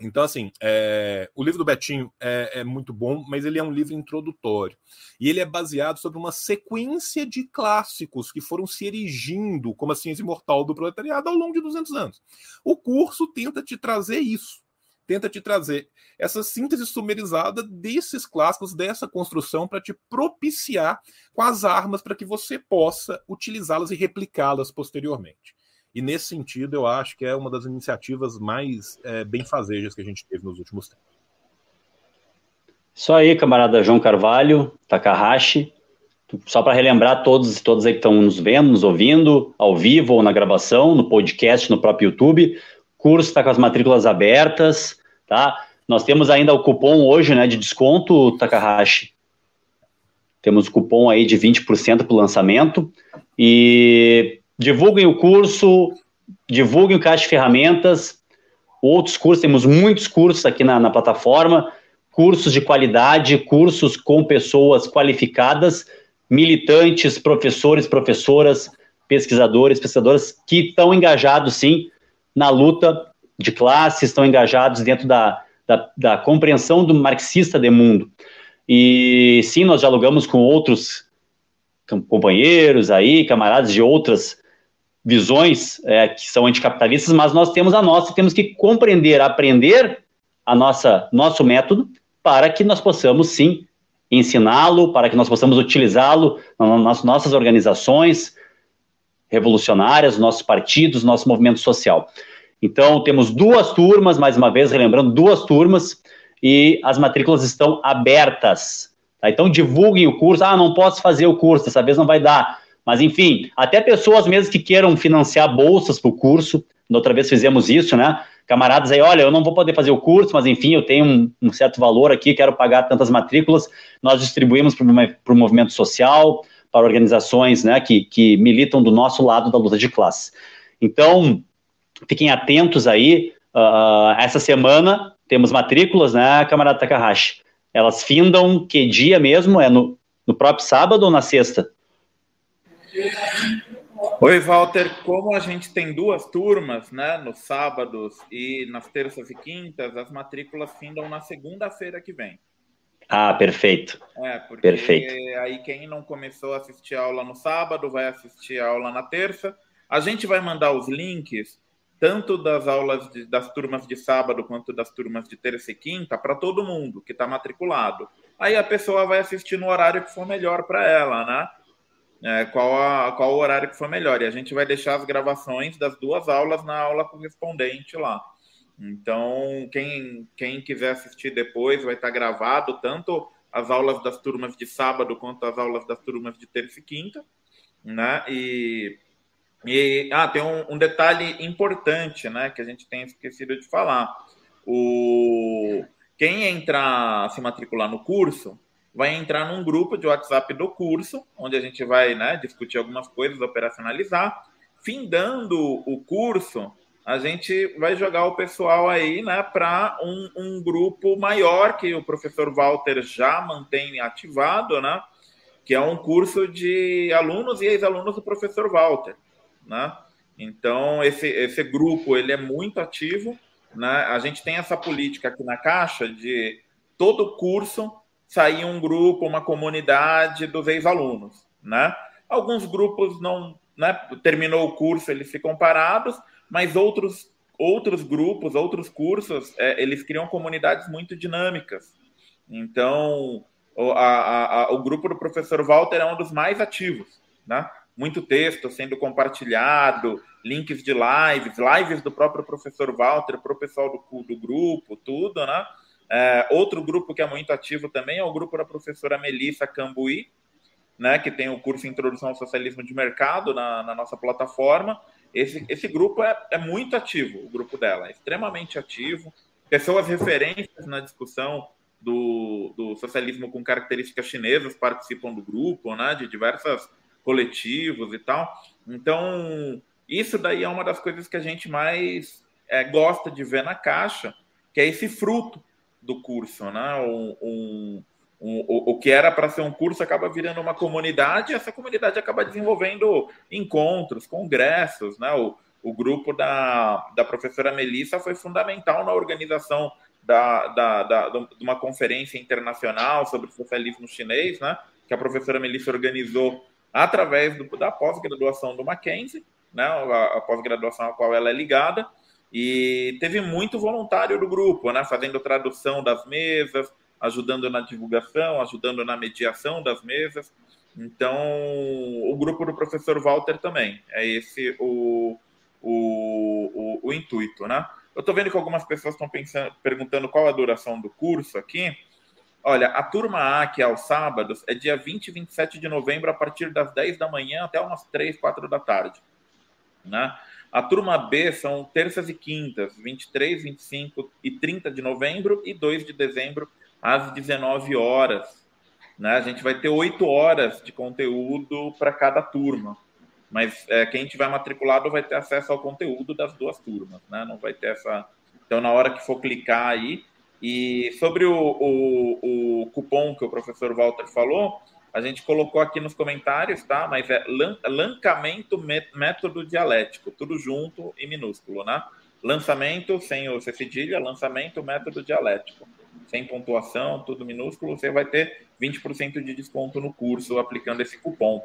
Então, assim, é, o livro do Betinho é, é, muito bom, mas ele é um livro introdutório. E ele é baseado sobre uma sequência de clássicos que foram se erigindo como a ciência imortal do proletariado ao longo de 200 anos. O curso tenta te trazer isso, tenta te trazer essa síntese sumerizada desses clássicos, dessa construção, para te propiciar com as armas para que você possa utilizá-las e replicá-las posteriormente. E nesse sentido, eu acho que é uma das iniciativas mais é, benfazejas que a gente teve nos últimos tempos. Isso aí, camarada João Carvalho, Takahashi. Só para relembrar todos e todas aí que estão nos vendo, nos ouvindo, ao vivo ou na gravação, no podcast, no próprio YouTube. Curso está com as matrículas abertas, tá? Nós temos ainda o cupom hoje, né, de desconto, Takahashi. Temos cupom aí de 20% para o lançamento. E divulguem o curso, divulguem o Caixa de Ferramentas, outros cursos, temos muitos cursos aqui na, na plataforma, cursos de qualidade, cursos com pessoas qualificadas, militantes, professores, professoras, pesquisadores, pesquisadoras que estão engajados, sim, na luta de classe, estão engajados dentro da, da, da compreensão do marxista de mundo. E sim, nós dialogamos com outros companheiros aí, camaradas de outras visões é, que são anticapitalistas, mas nós temos a nossa, temos que compreender, aprender a nossa nosso método para que nós possamos sim ensiná-lo, para que nós possamos utilizá-lo nas nossas organizações revolucionárias, nossos partidos, nosso movimento social. Então, temos duas turmas, mais uma vez, relembrando, duas turmas, e as matrículas estão abertas. Tá? Então, divulguem o curso. Ah, não posso fazer o curso, dessa vez não vai dar. Mas, enfim, até pessoas mesmo que queiram financiar bolsas para o curso, da outra vez fizemos isso, né? Camaradas aí, olha, eu não vou poder fazer o curso, mas enfim, eu tenho um, um certo valor aqui, quero pagar tantas matrículas. Nós distribuímos para o movimento social, para organizações né, que, que militam do nosso lado da luta de classe. Então, fiquem atentos aí. Uh, essa semana temos matrículas, né, camarada Takahashi? Elas findam que dia mesmo? É no, no próprio sábado ou na sexta? Oi, Walter. Como a gente tem duas turmas, né, nos sábados e nas terças e quintas, as matrículas findam na segunda-feira que vem. Ah, perfeito. É, porque perfeito. aí quem não começou a assistir a aula no sábado vai assistir a aula na terça. A gente vai mandar os links tanto das aulas de, das turmas de sábado quanto das turmas de terça e quinta para todo mundo que está matriculado. Aí a pessoa vai assistir no horário que for melhor para ela, né? É, qual, a, qual o horário que for melhor. E a gente vai deixar as gravações das duas aulas na aula correspondente lá. Então, quem, quem quiser assistir depois vai estar gravado tanto as aulas das turmas de sábado quanto as aulas das turmas de terça e quinta, né? E, e ah, tem um, um detalhe importante, né, que a gente tem esquecido de falar. O quem entrar se matricular no curso, vai entrar num grupo de WhatsApp do curso, onde a gente vai né, discutir algumas coisas, operacionalizar. Findando o curso, a gente vai jogar o pessoal aí né, para um, um, grupo maior que o professor Walter já mantém ativado, né, que é um curso de alunos e ex-alunos do professor Walter. Né? Então, esse, esse grupo ele é muito ativo. Né? A gente tem essa política aqui na Caixa de todo curso sair um grupo, uma comunidade dos ex-alunos, né? Alguns grupos não, né, terminou o curso, eles ficam parados, mas outros outros grupos, outros cursos, é, eles criam comunidades muito dinâmicas. Então, o, a, a, o grupo do professor Walter é um dos mais ativos, né? Muito texto sendo compartilhado, links de lives, lives do próprio professor Walter para o pessoal do, do grupo, tudo, né? É, outro grupo que é muito ativo também é o grupo da professora Melissa Cambuí, né, que tem o curso Introdução ao Socialismo de Mercado na, na nossa plataforma. esse, esse grupo é, é muito ativo, o grupo dela, é extremamente ativo. Pessoas referências na discussão do, do socialismo com características chinesas participam do grupo, né, de diversos coletivos e tal. Então, isso daí é uma das coisas que a gente mais é, gosta de ver na caixa, que é esse fruto do curso, né? Um, um, um, o, o que era para ser um curso acaba virando uma comunidade, e essa comunidade acaba desenvolvendo encontros, congressos, né? O, o grupo da, da professora Melissa foi fundamental na organização da, da, da, de uma conferência internacional sobre socialismo chinês, né? Que a professora Melissa organizou através do, da pós-graduação do Mackenzie, né? A, a pós-graduação a qual ela é ligada e teve muito voluntário do grupo, né, fazendo tradução das mesas, ajudando na divulgação, ajudando na mediação das mesas. Então, o grupo do professor Walter também. É esse o, o, o, o intuito, né? Eu estou vendo que algumas pessoas estão pensando, perguntando qual a duração do curso aqui. Olha, a turma A, que é aos sábados, é dia 20 e 27 de novembro, a partir das 10 da manhã até umas 3, 4 da tarde. Né? A turma B são terças e quintas, 23, 25 e 30 de novembro e 2 de dezembro, às 19 horas. Né? A gente vai ter oito horas de conteúdo para cada turma. Mas é, quem tiver matriculado vai ter acesso ao conteúdo das duas turmas, né? Não vai ter essa. Então, na hora que for clicar aí. E sobre o, o, o cupom que o professor Walter falou, a gente colocou aqui nos comentários, tá? Mas é lancamento método dialético, tudo junto e minúsculo, né? Lançamento sem o cedilha, lançamento método dialético. Sem pontuação, tudo minúsculo, você vai ter 20% de desconto no curso aplicando esse cupom.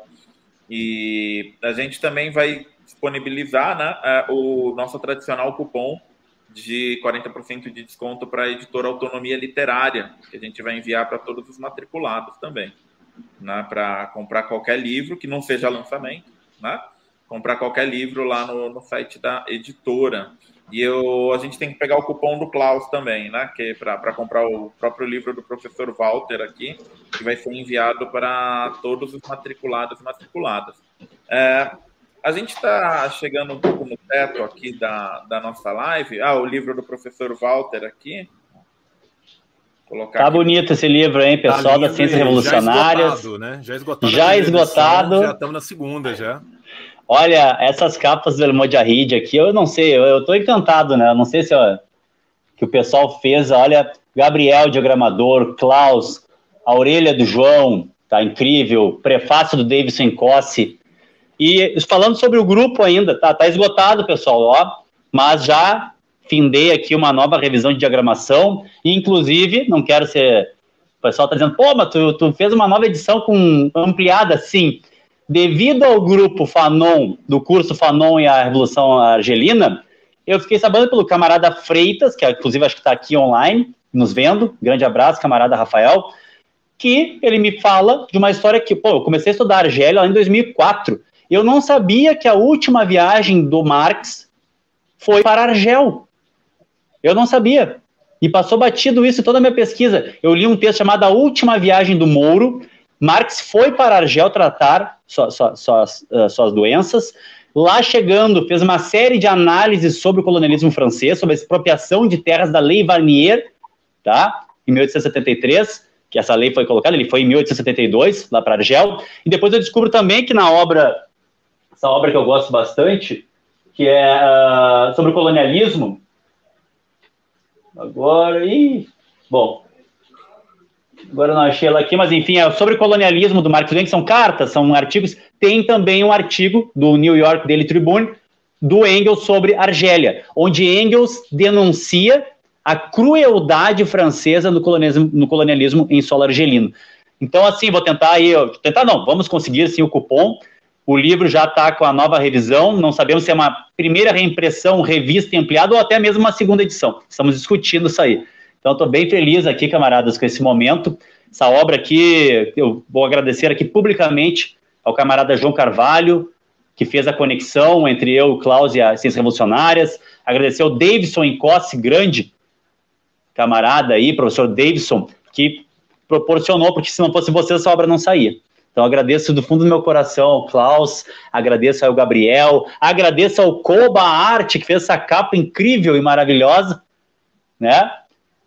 E a gente também vai disponibilizar né, o nosso tradicional cupom de 40% de desconto para a editora Autonomia Literária, que a gente vai enviar para todos os matriculados também né, para comprar qualquer livro que não seja lançamento, né? Comprar qualquer livro lá no, no site da editora. E eu, a gente tem que pegar o cupom do Klaus também, né? Que é para comprar o próprio livro do professor Walter aqui, que vai ser enviado para todos os matriculados e matriculadas. É, a gente está chegando um pouco no teto aqui da, da nossa live. Ah, o livro do professor Walter aqui. Colocar tá aqui. bonito esse livro, hein, pessoal tá das Ciências Revolucionárias. Já esgotado, né? Já esgotado. Já esgotado. Já estamos na segunda, já. Olha, essas capas do El Mojahid aqui, eu não sei, eu, eu tô encantado, né? Eu não sei se ó, que o pessoal fez, olha, Gabriel, diagramador, Klaus, a orelha do João, tá incrível, prefácio do Davidson Cossi. E falando sobre o grupo ainda, tá, tá esgotado, pessoal, ó, mas já findei aqui uma nova revisão de diagramação, e inclusive, não quero ser. O pessoal está dizendo, pô, mas tu, tu, fez uma nova edição com ampliada, sim. Devido ao grupo Fanon, do curso Fanon e a Revolução Argelina, eu fiquei sabendo pelo camarada Freitas, que inclusive acho que está aqui online, nos vendo. Grande abraço, camarada Rafael. Que ele me fala de uma história que, pô, eu comecei a estudar Argélia lá em 2004. Eu não sabia que a última viagem do Marx foi para Argel. Eu não sabia. E passou batido isso em toda a minha pesquisa. Eu li um texto chamado A Última Viagem do Mouro. Marx foi para Argel tratar suas, suas, uh, suas doenças. Lá chegando, fez uma série de análises sobre o colonialismo francês, sobre a expropriação de terras da Lei Varnier, tá? em 1873, que essa lei foi colocada, ele foi em 1872, lá para Argel. E depois eu descubro também que na obra, essa obra que eu gosto bastante, que é uh, sobre o colonialismo, Agora, e bom, agora não achei ela aqui, mas enfim, é sobre colonialismo do Marx Engels, são cartas, são artigos. Tem também um artigo do New York Daily Tribune do Engels sobre Argélia, onde Engels denuncia a crueldade francesa no colonialismo, no colonialismo em solo argelino. Então, assim, vou tentar aí, tentar não, vamos conseguir sim o cupom o livro já está com a nova revisão, não sabemos se é uma primeira reimpressão, revista e ampliada ou até mesmo uma segunda edição. Estamos discutindo isso aí. Então, estou bem feliz aqui, camaradas, com esse momento. Essa obra aqui, eu vou agradecer aqui publicamente ao camarada João Carvalho, que fez a conexão entre eu, o Klaus e as Ciências Revolucionárias. Agradecer ao Davidson Encosse, grande camarada aí, professor Davidson, que proporcionou, porque se não fosse você, essa obra não saía. Então agradeço do fundo do meu coração ao Klaus, agradeço ao Gabriel, agradeço ao Koba Arte, que fez essa capa incrível e maravilhosa, né?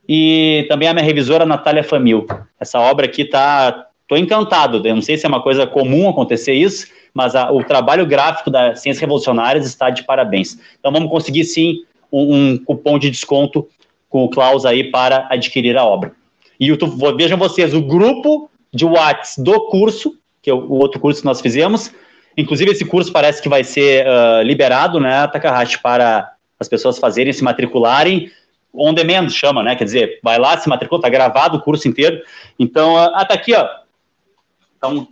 E também a minha revisora Natália Famil. Essa obra aqui tá. Tô encantado. Eu não sei se é uma coisa comum acontecer isso, mas a, o trabalho gráfico da Ciências Revolucionárias está de parabéns. Então vamos conseguir sim um, um cupom de desconto com o Klaus aí para adquirir a obra. E vejam vocês, o grupo de Whats do curso, que é o outro curso que nós fizemos, inclusive esse curso parece que vai ser uh, liberado, né, Takahashi, para as pessoas fazerem, se matricularem, on demand chama, né, quer dizer, vai lá, se matricula, tá gravado o curso inteiro, então, uh, ah, tá aqui, ó, tá um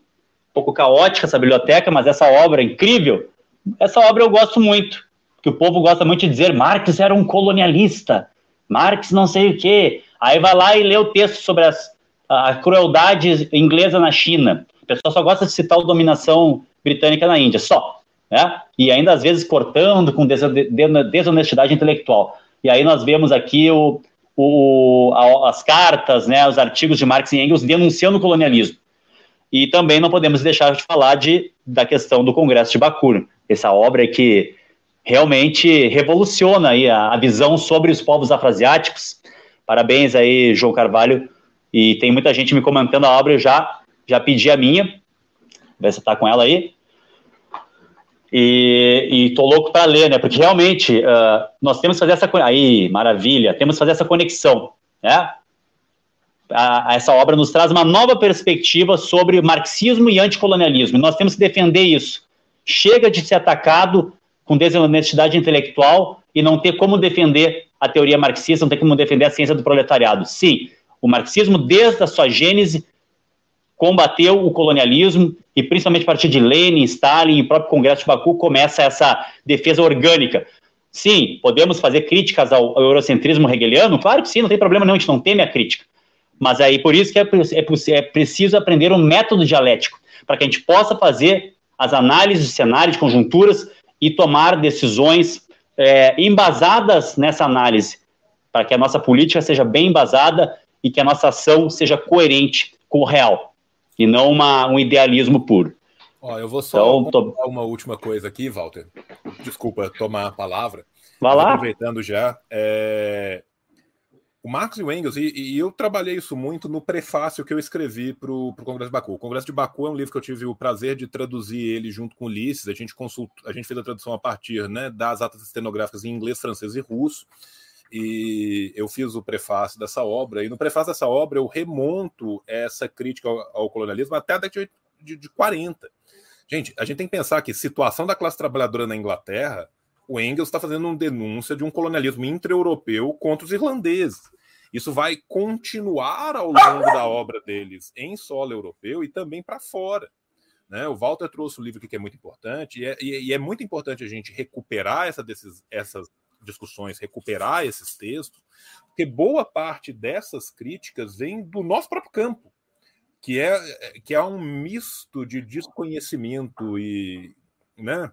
pouco caótica essa biblioteca, mas essa obra é incrível, essa obra eu gosto muito, que o povo gosta muito de dizer, Marx era um colonialista, Marx não sei o quê. Aí vai lá e lê o texto sobre as, a crueldade inglesa na China. Pessoal só gosta de citar a dominação britânica na Índia, só. Né? E ainda às vezes cortando com desonestidade intelectual. E aí nós vemos aqui o, o, a, as cartas, né, os artigos de Marx e Engels denunciando o colonialismo. E também não podemos deixar de falar de, da questão do Congresso de Baku. Essa obra que realmente revoluciona aí a, a visão sobre os povos afroasiáticos. Parabéns aí, João Carvalho. E tem muita gente me comentando a obra, já, já pedi a minha. Vê se tá com ela aí. E, e tô louco para ler, né? Porque realmente uh, nós temos que fazer essa aí, maravilha, temos que fazer essa conexão, né? A, a essa obra nos traz uma nova perspectiva sobre marxismo e anticolonialismo. Nós temos que defender isso. Chega de ser atacado com desonestidade intelectual e não ter como defender a teoria marxista, não ter como defender a ciência do proletariado. Sim, o marxismo, desde a sua gênese, combateu o colonialismo e, principalmente a partir de Lenin, Stalin e o próprio Congresso de Baku, começa essa defesa orgânica. Sim, podemos fazer críticas ao, eurocentrismo hegeliano? Claro que sim, não tem problema nenhum, a gente não teme a crítica. Mas aí, por isso que é, é, é preciso aprender um método dialético, para que a gente possa fazer as análises de cenários, de conjunturas, e tomar decisões é, embasadas nessa análise, para que a nossa política seja bem embasada e que a nossa ação seja coerente com o real, e não uma, um idealismo puro. Ó, eu vou só então, tô... uma última coisa aqui, Walter. Desculpa tomar a palavra. Vai lá. Aproveitando já, é o Marx e o Engels, e, e, eu trabalhei isso muito no prefácio que eu escrevi para o Congresso de Baku. O Congresso de Baku é um livro que eu tive o prazer de traduzir ele junto com Ulisses. A gente consultou, a gente fez a tradução a partir né, das atas estenográficas em inglês, francês e russo. E eu fiz o prefácio dessa obra, e no prefácio dessa obra eu remonto essa crítica ao, ao colonialismo até a década de, de 40. Gente, a gente tem que pensar que situação da classe trabalhadora na Inglaterra o Engels está fazendo uma denúncia de um colonialismo intra-europeu contra os irlandeses. Isso vai continuar ao longo da obra deles em solo europeu e também para fora. Né? O Walter trouxe um livro que é muito importante, e é, e é muito importante a gente recuperar essa desses, essas discussões, recuperar esses textos, porque boa parte dessas críticas vem do nosso próprio campo, que é, que é um misto de desconhecimento e, né,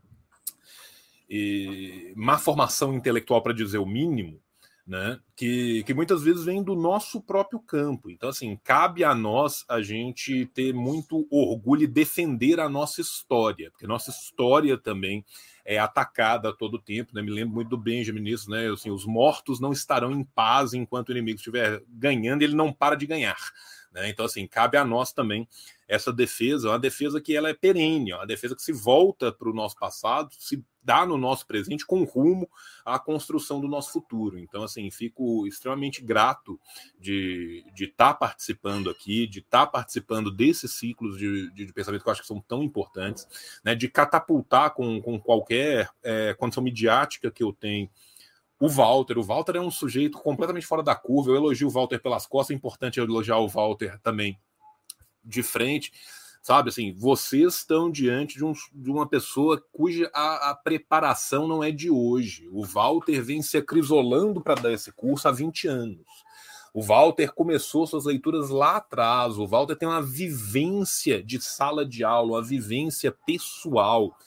e má formação intelectual, para dizer o mínimo, né? Que, que muitas vezes vem do nosso próprio campo. Então, assim, cabe a nós a gente ter muito orgulho e defender a nossa história, porque nossa história também é atacada a todo tempo. Né? Me lembro muito do Benjamin isso, né? Assim, os mortos não estarão em paz enquanto o inimigo estiver ganhando, ele não para de ganhar. Né? Então, assim, cabe a nós também essa defesa, uma defesa que ela é perene, uma defesa que se volta para o nosso passado, se dá no nosso presente com rumo à construção do nosso futuro. Então, assim, fico extremamente grato de estar tá participando aqui, de estar tá participando desses ciclos de, de, de, pensamento que eu acho que são tão importantes, né, de catapultar com, com qualquer é, condição midiática que eu tenho o Walter. O Walter é um sujeito completamente fora da curva. Eu elogio o Walter pelas costas, é importante elogiar o Walter também de frente sabe? Assim, vocês estão diante de, um, de uma pessoa cuja a, a, preparação não é de hoje. O Walter vem se acrisolando para dar esse curso há 20 anos. O Walter começou suas leituras lá atrás. O Walter tem uma vivência de sala de aula, uma vivência pessoal.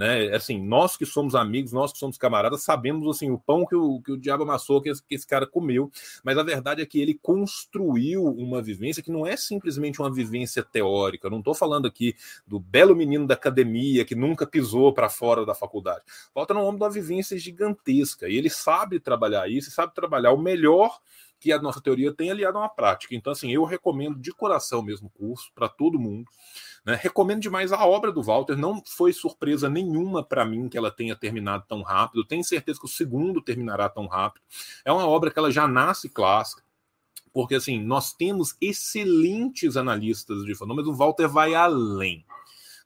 Né? Assim, nós que somos amigos, nós que somos camaradas, sabemos assim o pão que o, que o diabo amassou, que esse, que esse cara comeu. Mas a verdade é que ele construiu uma vivência que não é simplesmente uma vivência teórica. Eu não estou falando aqui do belo menino da academia que nunca pisou para fora da faculdade. É um homem de uma vivência gigantesca e ele sabe trabalhar isso, sabe trabalhar o melhor que a nossa teoria tem aliado a uma prática. Então, assim, eu recomendo de coração mesmo o curso para todo mundo. Né? Recomendo demais a obra do Walter. Não foi surpresa nenhuma para mim que ela tenha terminado tão rápido. Tenho certeza que o segundo terminará tão rápido. É uma obra que ela já nasce clássica. Porque assim, nós temos excelentes analistas de fenômenos, o Walter vai além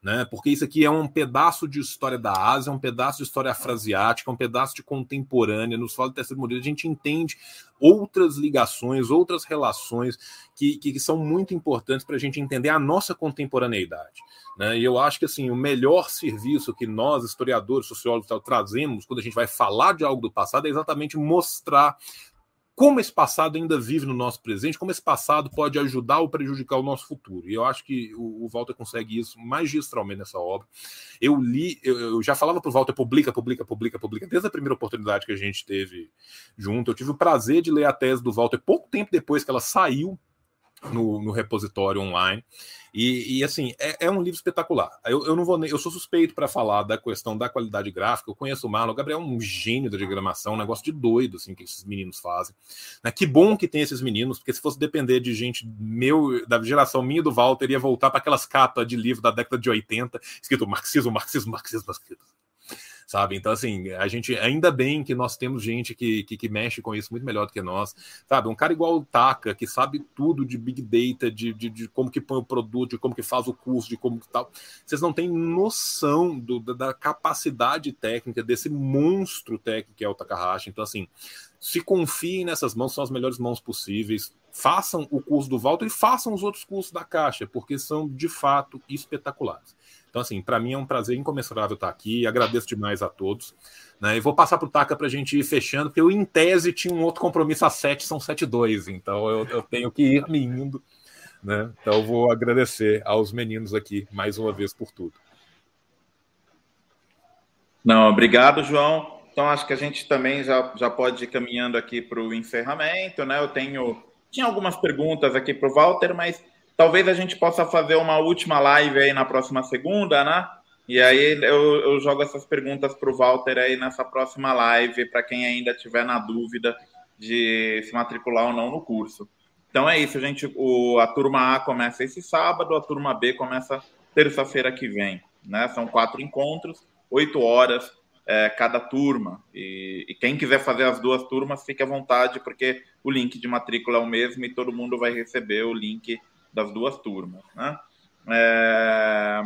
né? Porque isso aqui é um pedaço de história da Ásia, um pedaço de história afrasiática, um pedaço de contemporânea. Nos fala do terceiro modelo, a gente entende outras ligações, outras relações que, que, que são muito importantes para a gente entender a nossa contemporaneidade. Né? E eu acho que assim o melhor serviço que nós, historiadores, sociólogos, trazemos quando a gente vai falar de algo do passado é exatamente mostrar como esse passado ainda vive no nosso presente, como esse passado pode ajudar ou prejudicar o nosso futuro. E eu acho que o, Walter consegue isso magistralmente nessa obra. Eu li, eu, eu já falava para o Walter, publica, publica, publica, publica, desde a primeira oportunidade que a gente teve junto. Eu tive o prazer de ler a tese do Walter pouco tempo depois que ela saiu no, no repositório online. E, e assim, é, é, um livro espetacular. Eu, eu não vou eu sou suspeito para falar da questão da qualidade gráfica. Eu conheço o Marlon, o Gabriel é um gênio da diagramação, um negócio de doido assim que esses meninos fazem. Né? Que bom que tem esses meninos, porque se fosse depender de gente meu, da geração minha do Walter, ia voltar para aquelas capas de livro da década de 80, escrito marxismo, marxismo, marxismo, marxismo sabe? Então, assim, a gente, ainda bem que nós temos gente que, que, que, mexe com isso muito melhor do que nós, sabe? Um cara igual o Taka, que sabe tudo de Big Data, de, de, de como que põe o produto, de como que faz o curso, de como que tal. Vocês não têm noção do, da capacidade técnica desse monstro técnico que é o Takahashi. Então, assim, se confiem nessas mãos, são as melhores mãos possíveis. Façam o curso do Walter e façam os outros cursos da Caixa, porque são de fato espetaculares. Então, assim, para mim é um prazer incomensurável estar aqui. Agradeço demais a todos. Né? E vou passar para o Taca para a gente ir fechando, porque eu, em tese, tinha um outro compromisso às 7, são 7 2. Então, eu, eu tenho que ir me indo. Né? Então, eu vou agradecer aos meninos aqui mais uma vez por tudo. Não, obrigado, João. Então, acho que a gente também já, já pode ir caminhando aqui para o encerramento. Né? Eu tenho. Tinha algumas perguntas aqui para o Walter, mas Talvez a gente possa fazer uma última live aí na próxima segunda, né? E aí eu, eu jogo essas perguntas para o Walter aí nessa próxima live, para quem ainda tiver na dúvida de se matricular ou não no curso. Então é isso, gente. O, a turma A começa esse sábado, a turma B começa terça-feira que vem. Né? São quatro encontros, oito horas é, cada turma. E, e, quem quiser fazer as duas turmas, fique à vontade, porque o link de matrícula é o mesmo e todo mundo vai receber o link das duas turmas. Né? É,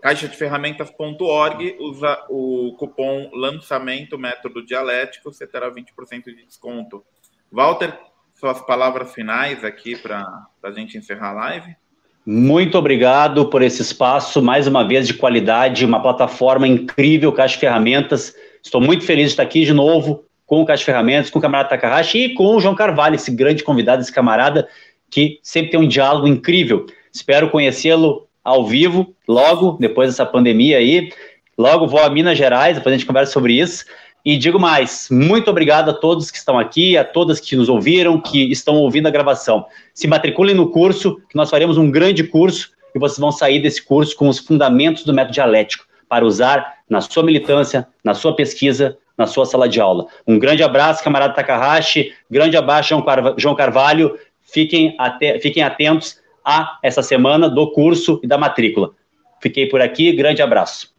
caixa de ferramentas.org usa o cupom lançamento método dialético, você terá 20% de desconto. Walter, suas palavras finais aqui para a gente encerrar a live. Muito obrigado por esse espaço, mais uma vez de qualidade, uma plataforma incrível, Caixa Ferramentas. Estou muito feliz de estar aqui de novo com o Caixa Ferramentas, com o camarada Takahashi e com o João Carvalho, esse grande convidado, esse camarada que sempre tem um diálogo incrível. Espero conhecê-lo ao vivo, logo, depois dessa pandemia aí. Logo vou a Minas Gerais, depois a gente conversa sobre isso. E digo mais, muito obrigado a todos que estão aqui, a todas que nos ouviram, que estão ouvindo a gravação. Se matriculem no curso, que nós faremos um grande curso e vocês vão sair desse curso com os fundamentos do método dialético para usar na sua militância, na sua pesquisa, na sua sala de aula. Um grande abraço, camarada Takahashi, grande abraço, João Carvalho, Fiquem, até, fiquem atentos a essa semana do curso e da matrícula. Fiquei por aqui, grande abraço.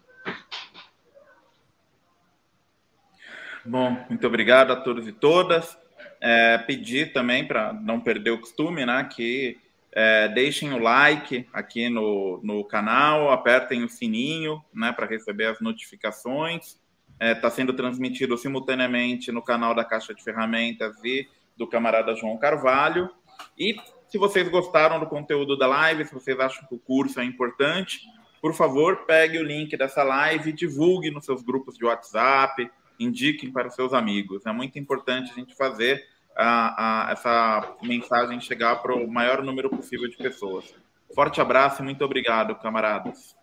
Bom, muito obrigado a todos e todas. É, pedir também, para não perder o costume, né, que é, deixem o like aqui no, no canal, apertem o sininho né, para receber as notificações. Está é, tá sendo transmitido simultaneamente no canal da Caixa de Ferramentas e do camarada João Carvalho. E se vocês gostaram do conteúdo da live, se vocês acham que o curso é importante, por favor, pegue o link dessa live e divulgue nos seus grupos de WhatsApp, indiquem para os seus amigos. É muito importante a gente fazer a, a, essa mensagem chegar para o maior número possível de pessoas. Forte abraço e muito obrigado, camaradas.